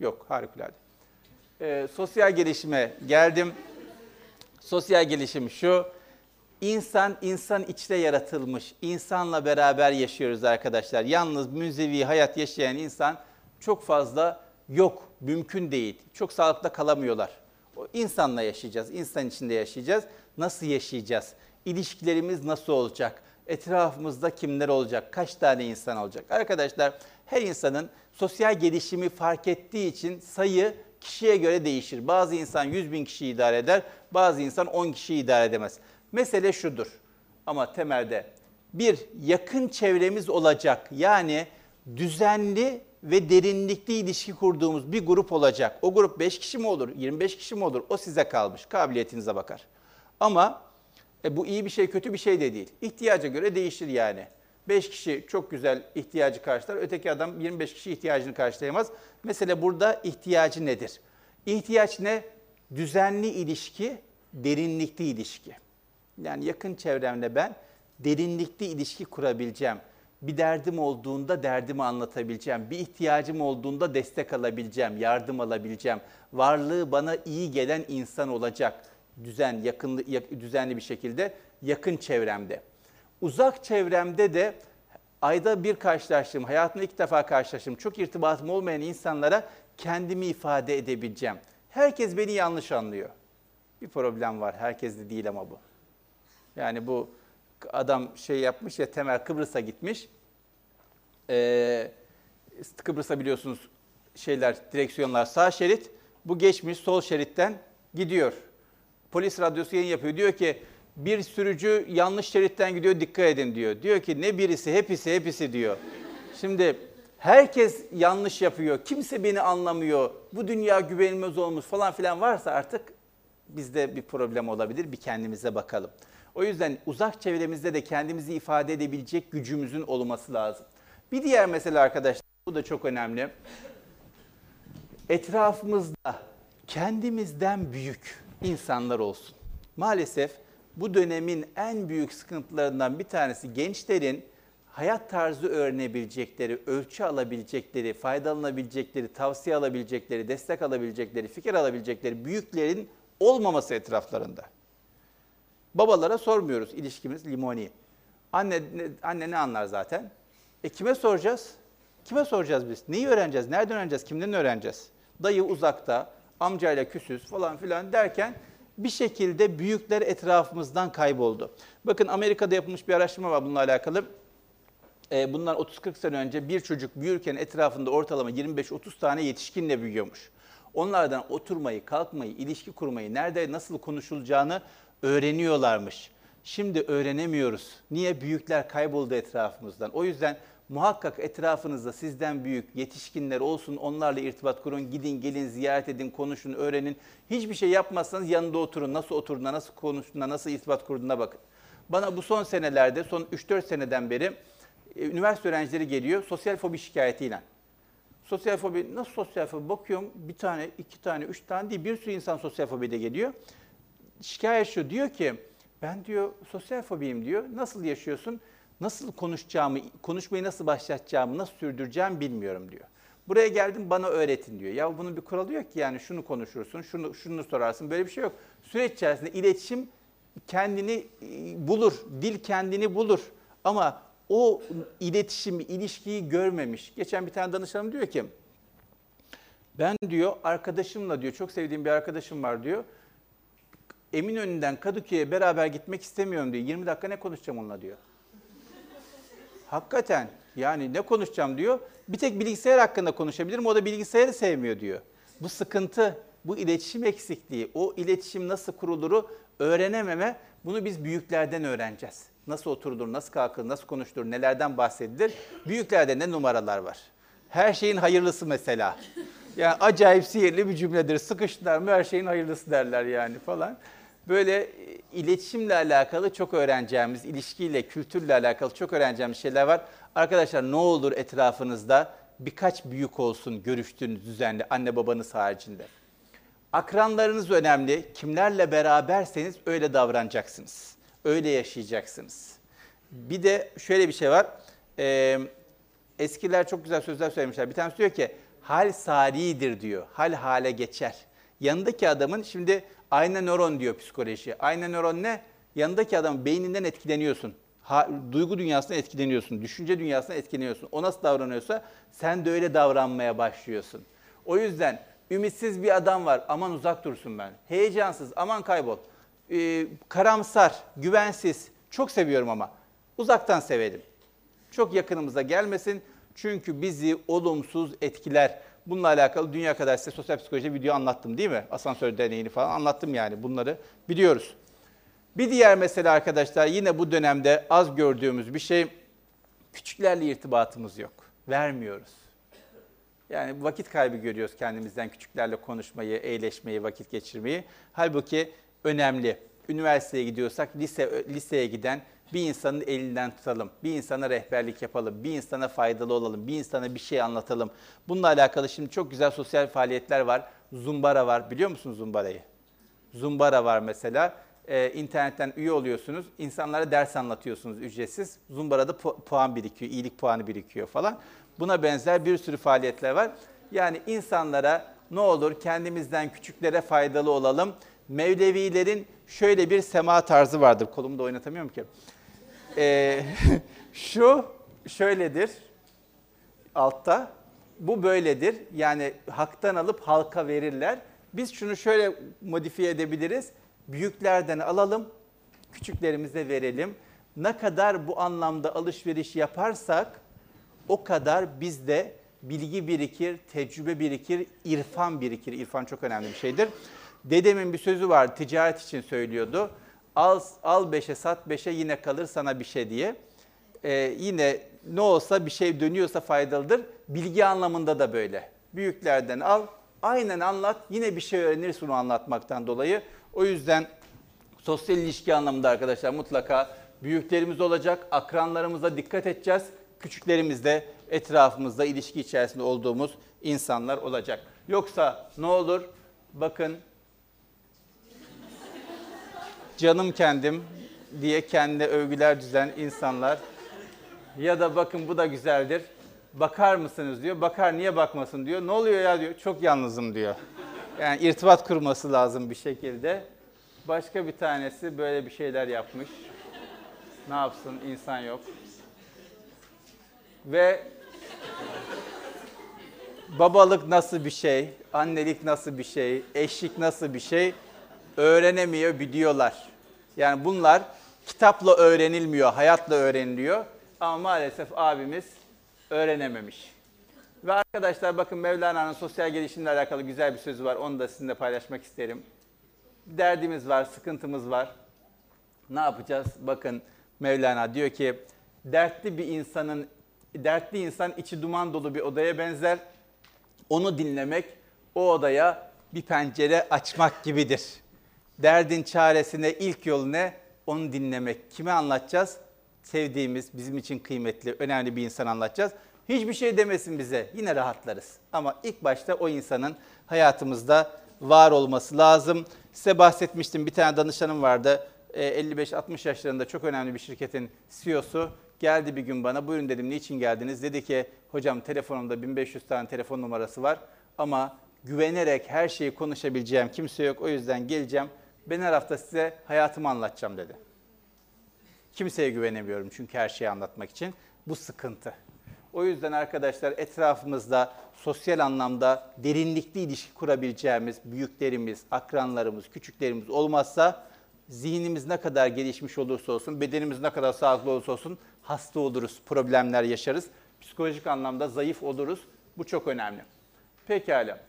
Yok, harikulade. Ee, sosyal gelişime geldim. Sosyal gelişim şu. İnsan, insan içte yaratılmış. İnsanla beraber yaşıyoruz arkadaşlar. Yalnız münzevi hayat yaşayan insan çok fazla yok, mümkün değil. Çok sağlıklı kalamıyorlar. O insanla yaşayacağız, insan içinde yaşayacağız. Nasıl yaşayacağız? İlişkilerimiz nasıl olacak? Etrafımızda kimler olacak? Kaç tane insan olacak? Arkadaşlar her insanın sosyal gelişimi fark ettiği için sayı kişiye göre değişir. Bazı insan 100 bin kişi idare eder, bazı insan 10 kişi idare edemez. Mesele şudur ama temelde bir yakın çevremiz olacak. Yani düzenli ve derinlikli ilişki kurduğumuz bir grup olacak. O grup 5 kişi mi olur, 25 kişi mi olur? O size kalmış. Kabiliyetinize bakar. Ama e, bu iyi bir şey, kötü bir şey de değil. İhtiyaca göre değişir yani. 5 kişi çok güzel ihtiyacı karşılar. Öteki adam 25 kişi ihtiyacını karşılayamaz. Mesele burada ihtiyacı nedir? İhtiyaç ne? Düzenli ilişki, derinlikli ilişki. Yani yakın çevremle ben derinlikli ilişki kurabileceğim. Bir derdim olduğunda derdimi anlatabileceğim. Bir ihtiyacım olduğunda destek alabileceğim, yardım alabileceğim. Varlığı bana iyi gelen insan olacak. Düzen, yakın, düzenli bir şekilde yakın çevremde. Uzak çevremde de ayda bir karşılaştığım, hayatımda ilk defa karşılaştığım, çok irtibatım olmayan insanlara kendimi ifade edebileceğim. Herkes beni yanlış anlıyor. Bir problem var, herkes de değil ama bu. Yani bu adam şey yapmış ya Temel Kıbrıs'a gitmiş. Ee, Kıbrıs'a biliyorsunuz şeyler, direksiyonlar sağ şerit. Bu geçmiş sol şeritten gidiyor. Polis radyosu yayın yapıyor. Diyor ki bir sürücü yanlış şeritten gidiyor dikkat edin diyor. Diyor ki ne birisi hepsi hepsi diyor. Şimdi herkes yanlış yapıyor, kimse beni anlamıyor, bu dünya güvenilmez olmuş falan filan varsa artık bizde bir problem olabilir. Bir kendimize bakalım. O yüzden uzak çevremizde de kendimizi ifade edebilecek gücümüzün olması lazım. Bir diğer mesele arkadaşlar, bu da çok önemli. Etrafımızda kendimizden büyük insanlar olsun. Maalesef bu dönemin en büyük sıkıntılarından bir tanesi gençlerin hayat tarzı öğrenebilecekleri, ölçü alabilecekleri, faydalanabilecekleri, tavsiye alabilecekleri, destek alabilecekleri, fikir alabilecekleri büyüklerin olmaması etraflarında. Babalara sormuyoruz ilişkimiz limoni. Anne, ne- anne ne anlar zaten? E kime soracağız? Kime soracağız biz? Neyi öğreneceğiz? Nereden öğreneceğiz? Kimden öğreneceğiz? Dayı uzakta, amcayla küsüz falan filan derken bir şekilde büyükler etrafımızdan kayboldu. Bakın Amerika'da yapılmış bir araştırma var bununla alakalı. E, bundan 30-40 sene önce bir çocuk büyürken etrafında ortalama 25-30 tane yetişkinle büyüyormuş. Onlardan oturmayı, kalkmayı, ilişki kurmayı, nerede nasıl konuşulacağını öğreniyorlarmış. Şimdi öğrenemiyoruz. Niye? Büyükler kayboldu etrafımızdan. O yüzden muhakkak etrafınızda sizden büyük yetişkinler olsun, onlarla irtibat kurun, gidin, gelin, ziyaret edin, konuşun, öğrenin. Hiçbir şey yapmazsanız yanında oturun. Nasıl oturduğuna, nasıl konuştuğuna, nasıl irtibat kurduğuna bakın. Bana bu son senelerde, son 3-4 seneden beri e, üniversite öğrencileri geliyor sosyal fobi şikayetiyle. Sosyal fobi, nasıl sosyal fobi? Bakıyorum bir tane, iki tane, üç tane değil bir sürü insan sosyal fobide geliyor. Şikayet şu diyor ki ben diyor sosyal fobiyim diyor. Nasıl yaşıyorsun? Nasıl konuşacağımı, konuşmayı nasıl başlatacağımı, nasıl sürdüreceğimi bilmiyorum diyor. Buraya geldim bana öğretin diyor. Ya bunun bir kuralı yok ki yani şunu konuşursun, şunu şunu sorarsın. Böyle bir şey yok. Süreç içerisinde iletişim kendini e, bulur, dil kendini bulur. Ama o iletişimi, ilişkiyi görmemiş. Geçen bir tane danışanım diyor ki, ben diyor arkadaşımla diyor, çok sevdiğim bir arkadaşım var diyor. Eminönü'nden Kadıköy'e beraber gitmek istemiyorum diyor. 20 dakika ne konuşacağım onunla diyor. Hakikaten yani ne konuşacağım diyor. Bir tek bilgisayar hakkında konuşabilirim. O da bilgisayarı sevmiyor diyor. Bu sıkıntı, bu iletişim eksikliği, o iletişim nasıl kuruluru öğrenememe bunu biz büyüklerden öğreneceğiz. Nasıl oturulur, nasıl kalkılır, nasıl konuşulur, nelerden bahsedilir. Büyüklerde ne numaralar var. Her şeyin hayırlısı mesela. Yani acayip sihirli bir cümledir. Sıkıştılar mı her şeyin hayırlısı derler yani falan. Böyle e, iletişimle alakalı çok öğreneceğimiz, ilişkiyle, kültürle alakalı çok öğreneceğimiz şeyler var. Arkadaşlar ne olur etrafınızda birkaç büyük olsun görüştüğünüz düzenli anne babanız haricinde. Akranlarınız önemli. Kimlerle beraberseniz öyle davranacaksınız. Öyle yaşayacaksınız. Bir de şöyle bir şey var. Ee, eskiler çok güzel sözler söylemişler. Bir tanesi diyor ki hal saridir diyor. Hal hale geçer. Yanındaki adamın şimdi ayna nöron diyor psikoloji. Ayna nöron ne? Yanındaki adamın beyninden etkileniyorsun. Ha, duygu dünyasına etkileniyorsun. Düşünce dünyasına etkileniyorsun. O nasıl davranıyorsa sen de öyle davranmaya başlıyorsun. O yüzden ümitsiz bir adam var. Aman uzak dursun ben. Heyecansız. Aman kaybol. Ee, karamsar, güvensiz. Çok seviyorum ama. Uzaktan sevelim. Çok yakınımıza gelmesin. Çünkü bizi olumsuz etkiler. Bununla alakalı dünya kadar size sosyal psikoloji video anlattım değil mi? Asansör deneyini falan anlattım yani bunları biliyoruz. Bir diğer mesele arkadaşlar yine bu dönemde az gördüğümüz bir şey küçüklerle irtibatımız yok. Vermiyoruz. Yani vakit kaybı görüyoruz kendimizden küçüklerle konuşmayı, eğleşmeyi, vakit geçirmeyi. Halbuki önemli. Üniversiteye gidiyorsak lise liseye giden bir insanın elinden tutalım. Bir insana rehberlik yapalım. Bir insana faydalı olalım. Bir insana bir şey anlatalım. Bununla alakalı şimdi çok güzel sosyal faaliyetler var. Zumbara var. Biliyor musunuz Zumbara'yı? Zumbara var mesela. Ee, internetten üye oluyorsunuz. İnsanlara ders anlatıyorsunuz ücretsiz. Zumbara'da pu- puan birikiyor, iyilik puanı birikiyor falan. Buna benzer bir sürü faaliyetler var. Yani insanlara ne olur kendimizden küçüklere faydalı olalım. Mevlevilerin şöyle bir sema tarzı vardır. Kolumu da oynatamıyorum ki. Ee, [laughs] şu şöyledir altta. Bu böyledir. Yani haktan alıp halka verirler. Biz şunu şöyle modifiye edebiliriz. Büyüklerden alalım, küçüklerimize verelim. Ne kadar bu anlamda alışveriş yaparsak o kadar bizde bilgi birikir, tecrübe birikir, irfan birikir. İrfan çok önemli bir şeydir. Dedemin bir sözü var, ticaret için söylüyordu. Al, al beşe, sat beşe yine kalır sana bir şey diye. e, yine ne olsa bir şey dönüyorsa faydalıdır. Bilgi anlamında da böyle. Büyüklerden al, aynen anlat, yine bir şey öğrenirsin o anlatmaktan dolayı. O yüzden sosyal ilişki anlamında arkadaşlar mutlaka büyüklerimiz olacak, akranlarımıza dikkat edeceğiz. Küçüklerimiz de etrafımızda ilişki içerisinde olduğumuz insanlar olacak. Yoksa ne olur? Bakın canım kendim diye kendine övgüler düzen insanlar ya da bakın bu da güzeldir. Bakar mısınız diyor. Bakar niye bakmasın diyor. Ne oluyor ya diyor. Çok yalnızım diyor. Yani irtibat kurması lazım bir şekilde. Başka bir tanesi böyle bir şeyler yapmış. Ne yapsın insan yok. Ve babalık nasıl bir şey, annelik nasıl bir şey, eşlik nasıl bir şey öğrenemiyor biliyorlar. Yani bunlar kitapla öğrenilmiyor, hayatla öğreniliyor. Ama maalesef abimiz öğrenememiş. Ve arkadaşlar bakın Mevlana'nın sosyal gelişimle alakalı güzel bir sözü var. Onu da sizinle paylaşmak isterim. Derdimiz var, sıkıntımız var. Ne yapacağız? Bakın Mevlana diyor ki dertli bir insanın dertli insan içi duman dolu bir odaya benzer. Onu dinlemek o odaya bir pencere açmak gibidir. Derdin çaresine ilk yol ne? Onu dinlemek. Kime anlatacağız? Sevdiğimiz, bizim için kıymetli, önemli bir insan anlatacağız. Hiçbir şey demesin bize. Yine rahatlarız. Ama ilk başta o insanın hayatımızda var olması lazım. Size bahsetmiştim bir tane danışanım vardı. E, 55-60 yaşlarında çok önemli bir şirketin CEO'su geldi bir gün bana. Buyurun dedim niçin geldiniz? Dedi ki hocam telefonumda 1500 tane telefon numarası var ama güvenerek her şeyi konuşabileceğim kimse yok. O yüzden geleceğim. Ben her hafta size hayatımı anlatacağım dedi. Kimseye güvenemiyorum çünkü her şeyi anlatmak için. Bu sıkıntı. O yüzden arkadaşlar etrafımızda sosyal anlamda derinlikli ilişki kurabileceğimiz büyüklerimiz, akranlarımız, küçüklerimiz olmazsa zihnimiz ne kadar gelişmiş olursa olsun, bedenimiz ne kadar sağlıklı olursa olsun hasta oluruz, problemler yaşarız. Psikolojik anlamda zayıf oluruz. Bu çok önemli. Pekala.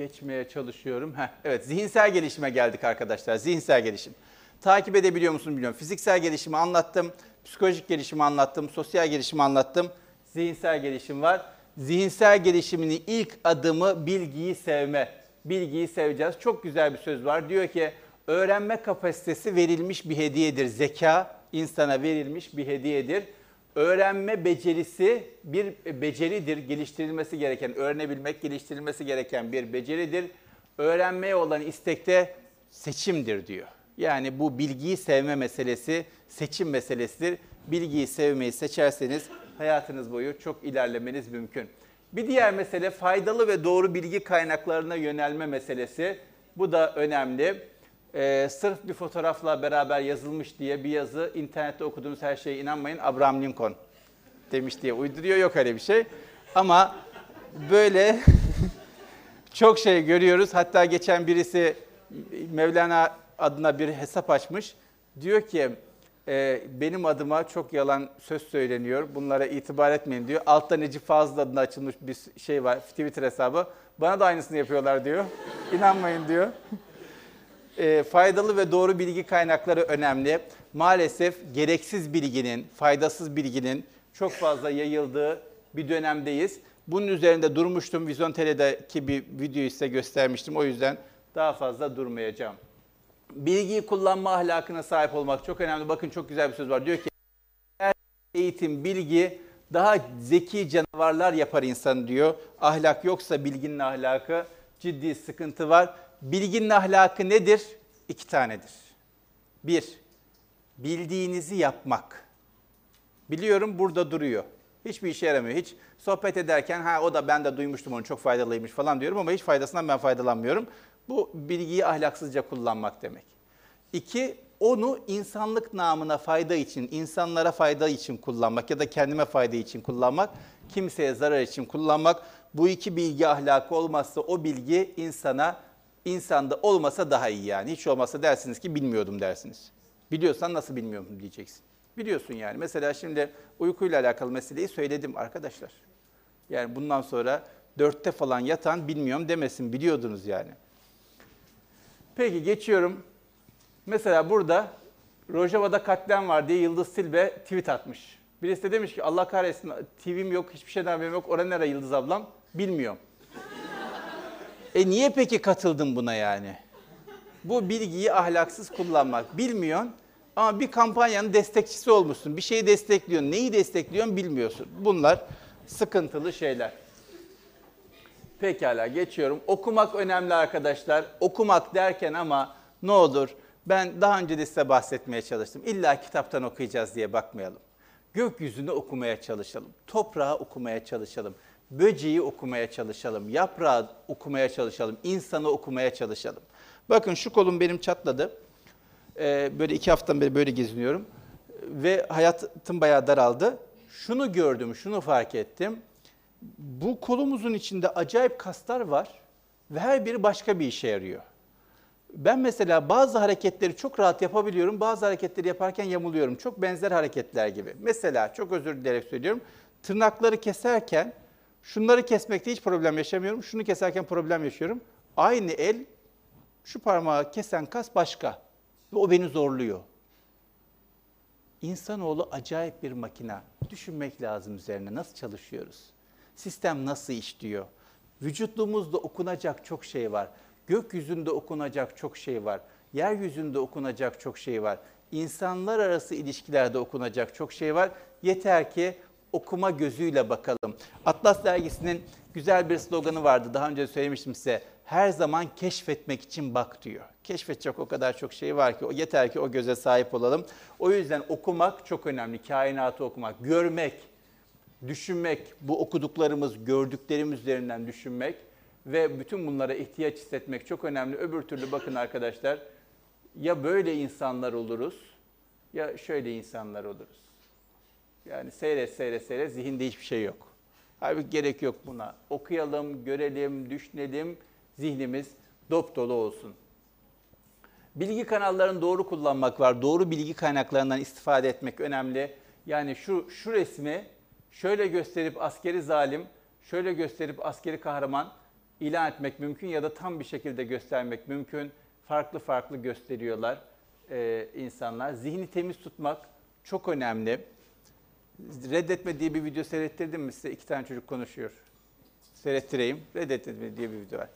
Geçmeye çalışıyorum. Heh, evet, zihinsel gelişime geldik arkadaşlar. Zihinsel gelişim. Takip edebiliyor musun bilmiyorum. Fiziksel gelişimi anlattım, psikolojik gelişimi anlattım, sosyal gelişimi anlattım. Zihinsel gelişim var. Zihinsel gelişimin ilk adımı bilgiyi sevme. Bilgiyi seveceğiz. Çok güzel bir söz var. Diyor ki öğrenme kapasitesi verilmiş bir hediyedir. Zeka insana verilmiş bir hediyedir. Öğrenme becerisi bir beceridir. Geliştirilmesi gereken, öğrenebilmek geliştirilmesi gereken bir beceridir. Öğrenmeye olan istekte seçimdir diyor. Yani bu bilgiyi sevme meselesi seçim meselesidir. Bilgiyi sevmeyi seçerseniz hayatınız boyu çok ilerlemeniz mümkün. Bir diğer mesele faydalı ve doğru bilgi kaynaklarına yönelme meselesi. Bu da önemli. Ee, sırf bir fotoğrafla beraber yazılmış diye bir yazı internette okuduğunuz her şeye inanmayın. Abraham Lincoln demiş diye uyduruyor yok öyle bir şey. Ama böyle [laughs] çok şey görüyoruz. Hatta geçen birisi Mevlana adına bir hesap açmış. Diyor ki e, benim adıma çok yalan söz söyleniyor. Bunlara itibar etmeyin diyor. Altta Necip Fazıl adına açılmış bir şey var Twitter hesabı. Bana da aynısını yapıyorlar diyor. İnanmayın diyor. E, faydalı ve doğru bilgi kaynakları önemli. Maalesef gereksiz bilginin, faydasız bilginin çok fazla yayıldığı bir dönemdeyiz. Bunun üzerinde durmuştum. Vizyon TL'deki bir videoyu size göstermiştim. O yüzden daha fazla durmayacağım. Bilgiyi kullanma ahlakına sahip olmak çok önemli. Bakın çok güzel bir söz var. Diyor ki eğitim, bilgi daha zeki canavarlar yapar insan diyor. Ahlak yoksa bilginin ahlakı ciddi sıkıntı var. Bilginin ahlakı nedir? İki tanedir. Bir, bildiğinizi yapmak. Biliyorum burada duruyor. Hiçbir işe yaramıyor. Hiç sohbet ederken ha o da ben de duymuştum onu çok faydalıymış falan diyorum ama hiç faydasından ben faydalanmıyorum. Bu bilgiyi ahlaksızca kullanmak demek. İki, onu insanlık namına fayda için, insanlara fayda için kullanmak ya da kendime fayda için kullanmak, kimseye zarar için kullanmak. Bu iki bilgi ahlakı olmazsa o bilgi insana, insanda olmasa daha iyi yani. Hiç olmazsa dersiniz ki bilmiyordum dersiniz. Biliyorsan nasıl bilmiyorum diyeceksin. Biliyorsun yani. Mesela şimdi uykuyla alakalı meseleyi söyledim arkadaşlar. Yani bundan sonra dörtte falan yatan bilmiyorum demesin biliyordunuz yani. Peki geçiyorum. Mesela burada Rojava'da katliam var diye Yıldız Silbe tweet atmış. Birisi de demiş ki Allah kahretsin TV'm yok, hiçbir şeyden haberim yok. Orada nere Yıldız ablam? Bilmiyorum. E niye peki katıldın buna yani? Bu bilgiyi ahlaksız kullanmak. Bilmiyorsun ama bir kampanyanın destekçisi olmuşsun. Bir şeyi destekliyorsun. Neyi destekliyorsun bilmiyorsun. Bunlar sıkıntılı şeyler. Pekala geçiyorum. Okumak önemli arkadaşlar. Okumak derken ama ne olur ben daha önce de size bahsetmeye çalıştım. İlla kitaptan okuyacağız diye bakmayalım. Gökyüzünü okumaya çalışalım. Toprağı okumaya çalışalım. Böceği okumaya çalışalım. Yaprağı okumaya çalışalım. insanı okumaya çalışalım. Bakın şu kolum benim çatladı. Ee, böyle iki haftadan beri böyle geziniyorum. Ve hayatım bayağı daraldı. Şunu gördüm, şunu fark ettim bu kolumuzun içinde acayip kaslar var ve her biri başka bir işe yarıyor. Ben mesela bazı hareketleri çok rahat yapabiliyorum, bazı hareketleri yaparken yamuluyorum. Çok benzer hareketler gibi. Mesela çok özür dileyerek söylüyorum. Tırnakları keserken şunları kesmekte hiç problem yaşamıyorum. Şunu keserken problem yaşıyorum. Aynı el şu parmağı kesen kas başka ve o beni zorluyor. İnsanoğlu acayip bir makina. Düşünmek lazım üzerine nasıl çalışıyoruz? Sistem nasıl işliyor? Vücutluğumuzda okunacak çok şey var. Gökyüzünde okunacak çok şey var. Yeryüzünde okunacak çok şey var. İnsanlar arası ilişkilerde okunacak çok şey var. Yeter ki okuma gözüyle bakalım. Atlas dergisinin güzel bir sloganı vardı. Daha önce söylemiştim size. Her zaman keşfetmek için bak diyor. Keşfedecek o kadar çok şey var ki yeter ki o göze sahip olalım. O yüzden okumak çok önemli. Kainatı okumak, görmek, düşünmek, bu okuduklarımız, gördüklerimiz üzerinden düşünmek ve bütün bunlara ihtiyaç hissetmek çok önemli. Öbür türlü bakın arkadaşlar ya böyle insanlar oluruz ya şöyle insanlar oluruz. Yani seyret seyret seyret zihinde hiçbir şey yok. Halbuki gerek yok buna. Okuyalım, görelim, düşünelim, zihnimiz dop dolu olsun. Bilgi kanallarını doğru kullanmak var. Doğru bilgi kaynaklarından istifade etmek önemli. Yani şu şu resmi şöyle gösterip askeri zalim, şöyle gösterip askeri kahraman ilan etmek mümkün ya da tam bir şekilde göstermek mümkün. Farklı farklı gösteriyorlar e, insanlar. Zihni temiz tutmak çok önemli. Reddetme diye bir video seyrettirdim mi size? İki tane çocuk konuşuyor. Seyrettireyim. Reddetme diye bir video var.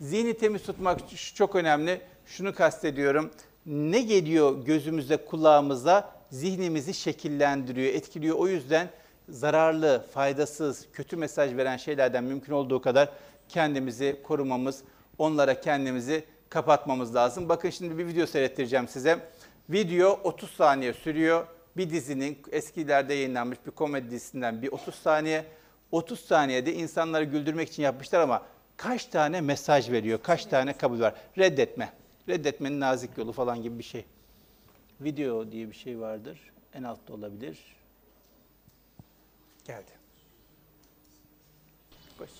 Zihni temiz tutmak çok önemli. Şunu kastediyorum. Ne geliyor gözümüze, kulağımıza zihnimizi şekillendiriyor, etkiliyor. O yüzden zararlı, faydasız, kötü mesaj veren şeylerden mümkün olduğu kadar kendimizi korumamız, onlara kendimizi kapatmamız lazım. Bakın şimdi bir video seyrettireceğim size. Video 30 saniye sürüyor. Bir dizinin eskilerde yayınlanmış bir komedi dizisinden bir 30 saniye. 30 saniyede insanları güldürmek için yapmışlar ama kaç tane mesaj veriyor, kaç tane kabul var? Reddetme. Reddetmenin nazik yolu falan gibi bir şey. Video diye bir şey vardır. En altta olabilir. Geldi. Koş.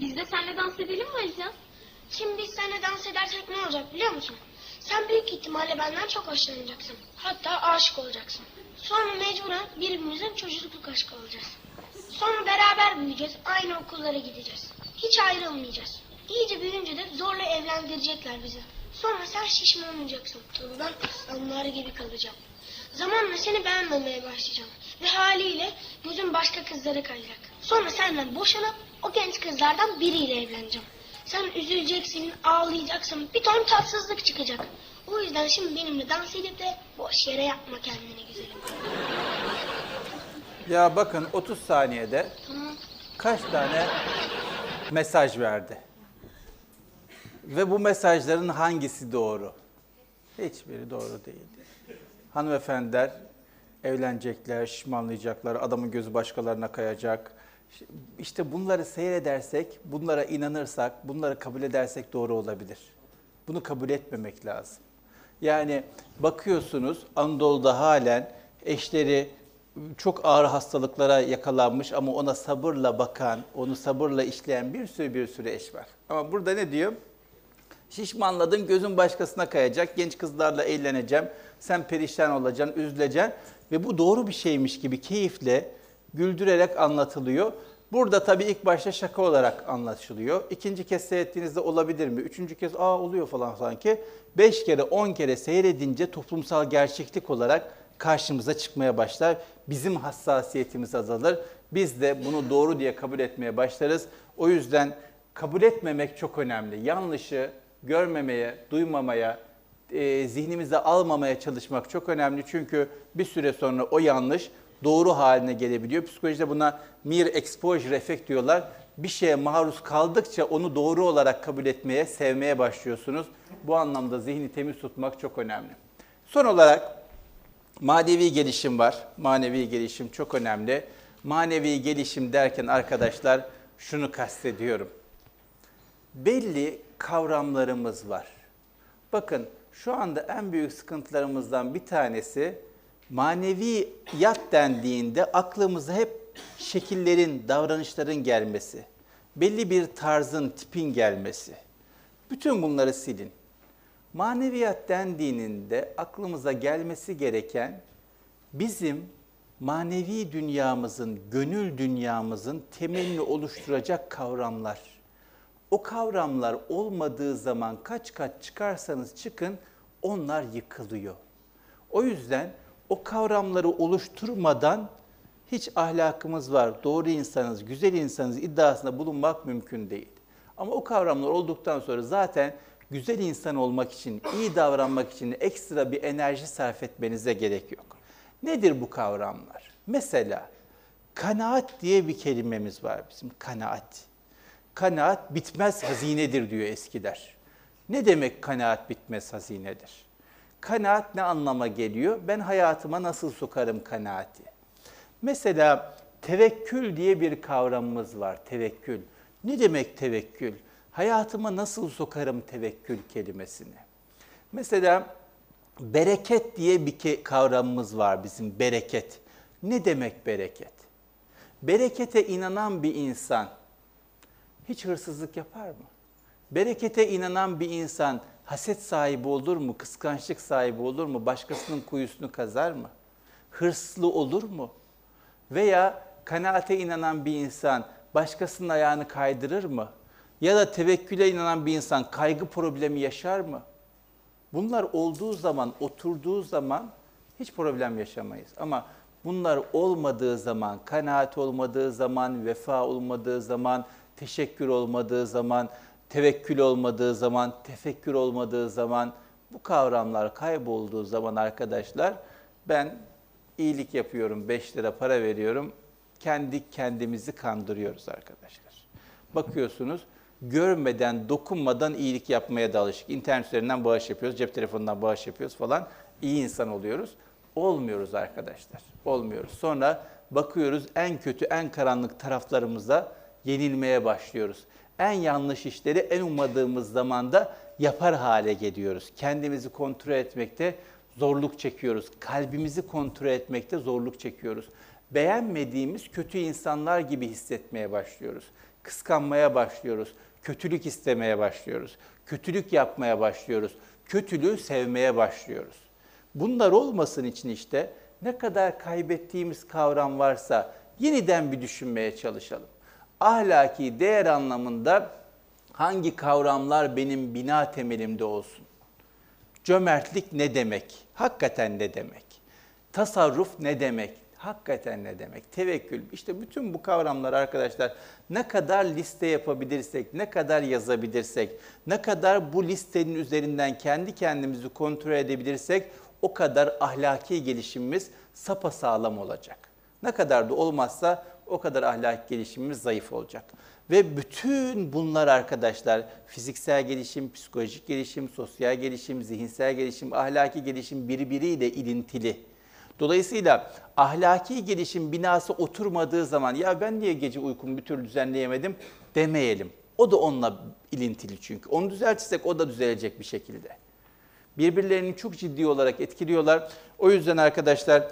Biz de seninle dans edelim mi Alican? Şimdi biz seninle dans edersek ne olacak biliyor musun? Sen büyük ihtimalle benden çok hoşlanacaksın. Hatta aşık olacaksın. Sonra mecburen birbirimizin çocukluk aşkı olacağız. Sonra beraber büyüyeceğiz, aynı okullara gideceğiz. Hiç ayrılmayacağız. İyice büyüyünce de zorla evlendirecekler bizi. Sonra sen şişman olacaksın. Tabii ben gibi kalacağım. Zamanla seni beğenmemeye başlayacağım. Ve haliyle gözüm başka kızlara kayacak. Sonra senden boşanıp o genç kızlardan biriyle evleneceğim. Sen üzüleceksin, ağlayacaksın, bir ton tatsızlık çıkacak. O yüzden şimdi benimle dans edip de boş yere yapma kendini güzelim. Ya bakın 30 saniyede Tamam. kaç tane mesaj verdi? Ve bu mesajların hangisi doğru? Hiçbiri doğru değil. Hanımefendiler evlenecekler, şişmanlayacaklar, adamın gözü başkalarına kayacak. İşte bunları seyredersek, bunlara inanırsak, bunları kabul edersek doğru olabilir. Bunu kabul etmemek lazım. Yani bakıyorsunuz Anadolu'da halen eşleri çok ağır hastalıklara yakalanmış ama ona sabırla bakan, onu sabırla işleyen bir sürü bir sürü eş var. Ama burada ne diyor? Şişmanladın, gözün başkasına kayacak, genç kızlarla eğleneceğim, sen perişan olacaksın, üzüleceksin ve bu doğru bir şeymiş gibi keyifle, güldürerek anlatılıyor. Burada tabii ilk başta şaka olarak anlaşılıyor. İkinci kez seyrettiğinizde olabilir mi? Üçüncü kez aa oluyor falan sanki. Beş kere, on kere seyredince toplumsal gerçeklik olarak karşımıza çıkmaya başlar. Bizim hassasiyetimiz azalır. Biz de bunu doğru diye kabul etmeye başlarız. O yüzden kabul etmemek çok önemli. Yanlışı görmemeye, duymamaya, e, zihnimize almamaya çalışmak çok önemli. Çünkü bir süre sonra o yanlış doğru haline gelebiliyor. Psikolojide buna mere exposure effect diyorlar. Bir şeye maruz kaldıkça onu doğru olarak kabul etmeye, sevmeye başlıyorsunuz. Bu anlamda zihni temiz tutmak çok önemli. Son olarak manevi gelişim var. Manevi gelişim çok önemli. Manevi gelişim derken arkadaşlar şunu kastediyorum. Belli kavramlarımız var. Bakın şu anda en büyük sıkıntılarımızdan bir tanesi maneviyat dendiğinde aklımıza hep şekillerin, davranışların gelmesi. Belli bir tarzın, tipin gelmesi. Bütün bunları silin. Maneviyat dendiğinde aklımıza gelmesi gereken bizim manevi dünyamızın, gönül dünyamızın temelini oluşturacak kavramlar. O kavramlar olmadığı zaman kaç kat çıkarsanız çıkın onlar yıkılıyor. O yüzden o kavramları oluşturmadan hiç ahlakımız var, doğru insanız, güzel insanız iddiasında bulunmak mümkün değil. Ama o kavramlar olduktan sonra zaten güzel insan olmak için, iyi davranmak için ekstra bir enerji sarf etmenize gerek yok. Nedir bu kavramlar? Mesela kanaat diye bir kelimemiz var bizim, kanaat. Kanaat bitmez hazinedir diyor eskiler. Ne demek kanaat bitmez hazinedir? Kanaat ne anlama geliyor? Ben hayatıma nasıl sokarım kanaati? Mesela tevekkül diye bir kavramımız var, tevekkül. Ne demek tevekkül? Hayatıma nasıl sokarım tevekkül kelimesini? Mesela bereket diye bir kavramımız var bizim, bereket. Ne demek bereket? Berekete inanan bir insan hiç hırsızlık yapar mı? Berekete inanan bir insan haset sahibi olur mu? Kıskançlık sahibi olur mu? Başkasının kuyusunu kazar mı? Hırslı olur mu? Veya kanaate inanan bir insan başkasının ayağını kaydırır mı? Ya da tevekküle inanan bir insan kaygı problemi yaşar mı? Bunlar olduğu zaman, oturduğu zaman hiç problem yaşamayız. Ama bunlar olmadığı zaman, kanaat olmadığı zaman, vefa olmadığı zaman, teşekkür olmadığı zaman, tevekkül olmadığı zaman, tefekkür olmadığı zaman, bu kavramlar kaybolduğu zaman arkadaşlar ben iyilik yapıyorum, 5 lira para veriyorum, kendi kendimizi kandırıyoruz arkadaşlar. Bakıyorsunuz görmeden, dokunmadan iyilik yapmaya da alışık. İnternet üzerinden bağış yapıyoruz, cep telefonundan bağış yapıyoruz falan. İyi insan oluyoruz. Olmuyoruz arkadaşlar. Olmuyoruz. Sonra bakıyoruz en kötü, en karanlık taraflarımıza yenilmeye başlıyoruz. En yanlış işleri en ummadığımız zamanda yapar hale geliyoruz. Kendimizi kontrol etmekte zorluk çekiyoruz. Kalbimizi kontrol etmekte zorluk çekiyoruz. Beğenmediğimiz kötü insanlar gibi hissetmeye başlıyoruz. Kıskanmaya başlıyoruz. Kötülük istemeye başlıyoruz. Kötülük yapmaya başlıyoruz. Kötülüğü sevmeye başlıyoruz. Bunlar olmasın için işte ne kadar kaybettiğimiz kavram varsa yeniden bir düşünmeye çalışalım. Ahlaki değer anlamında hangi kavramlar benim bina temelimde olsun? Cömertlik ne demek? Hakikaten ne demek? Tasarruf ne demek? Hakikaten ne demek? Tevekkül. İşte bütün bu kavramlar arkadaşlar ne kadar liste yapabilirsek, ne kadar yazabilirsek, ne kadar bu listenin üzerinden kendi kendimizi kontrol edebilirsek o kadar ahlaki gelişimimiz sapasağlam olacak. Ne kadar da olmazsa o kadar ahlaki gelişimimiz zayıf olacak. Ve bütün bunlar arkadaşlar fiziksel gelişim, psikolojik gelişim, sosyal gelişim, zihinsel gelişim, ahlaki gelişim birbiriyle ilintili. Dolayısıyla ahlaki gelişim binası oturmadığı zaman ya ben niye gece uykumu bir türlü düzenleyemedim demeyelim. O da onunla ilintili çünkü. Onu düzeltirsek o da düzelecek bir şekilde. Birbirlerini çok ciddi olarak etkiliyorlar. O yüzden arkadaşlar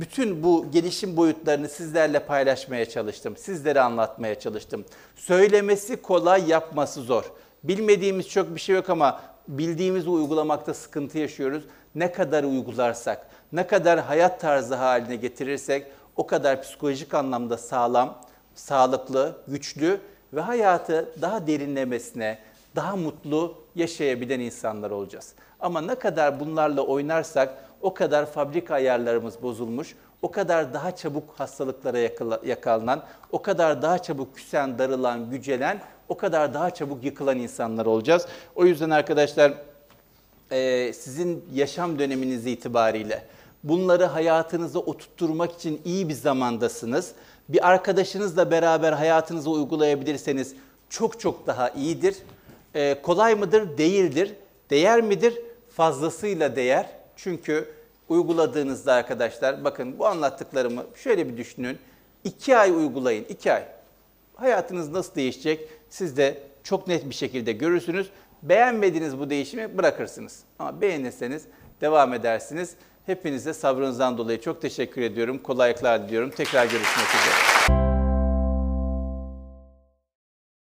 bütün bu gelişim boyutlarını sizlerle paylaşmaya çalıştım. Sizlere anlatmaya çalıştım. Söylemesi kolay, yapması zor. Bilmediğimiz çok bir şey yok ama bildiğimizi uygulamakta sıkıntı yaşıyoruz. Ne kadar uygularsak, ne kadar hayat tarzı haline getirirsek o kadar psikolojik anlamda sağlam, sağlıklı, güçlü ve hayatı daha derinlemesine, daha mutlu yaşayabilen insanlar olacağız. Ama ne kadar bunlarla oynarsak o kadar fabrika ayarlarımız bozulmuş, o kadar daha çabuk hastalıklara yakala- yakalanan, o kadar daha çabuk küsen, darılan, gücelen, o kadar daha çabuk yıkılan insanlar olacağız. O yüzden arkadaşlar e, sizin yaşam döneminiz itibariyle bunları hayatınıza oturtturmak için iyi bir zamandasınız. Bir arkadaşınızla beraber hayatınıza uygulayabilirseniz çok çok daha iyidir. E, kolay mıdır? Değildir. Değer midir? Fazlasıyla değer. Çünkü uyguladığınızda arkadaşlar bakın bu anlattıklarımı şöyle bir düşünün. İki ay uygulayın, iki ay. Hayatınız nasıl değişecek siz de çok net bir şekilde görürsünüz. Beğenmediğiniz bu değişimi bırakırsınız. Ama beğenirseniz devam edersiniz. Hepinize sabrınızdan dolayı çok teşekkür ediyorum. Kolaylıklar diliyorum. Tekrar görüşmek üzere.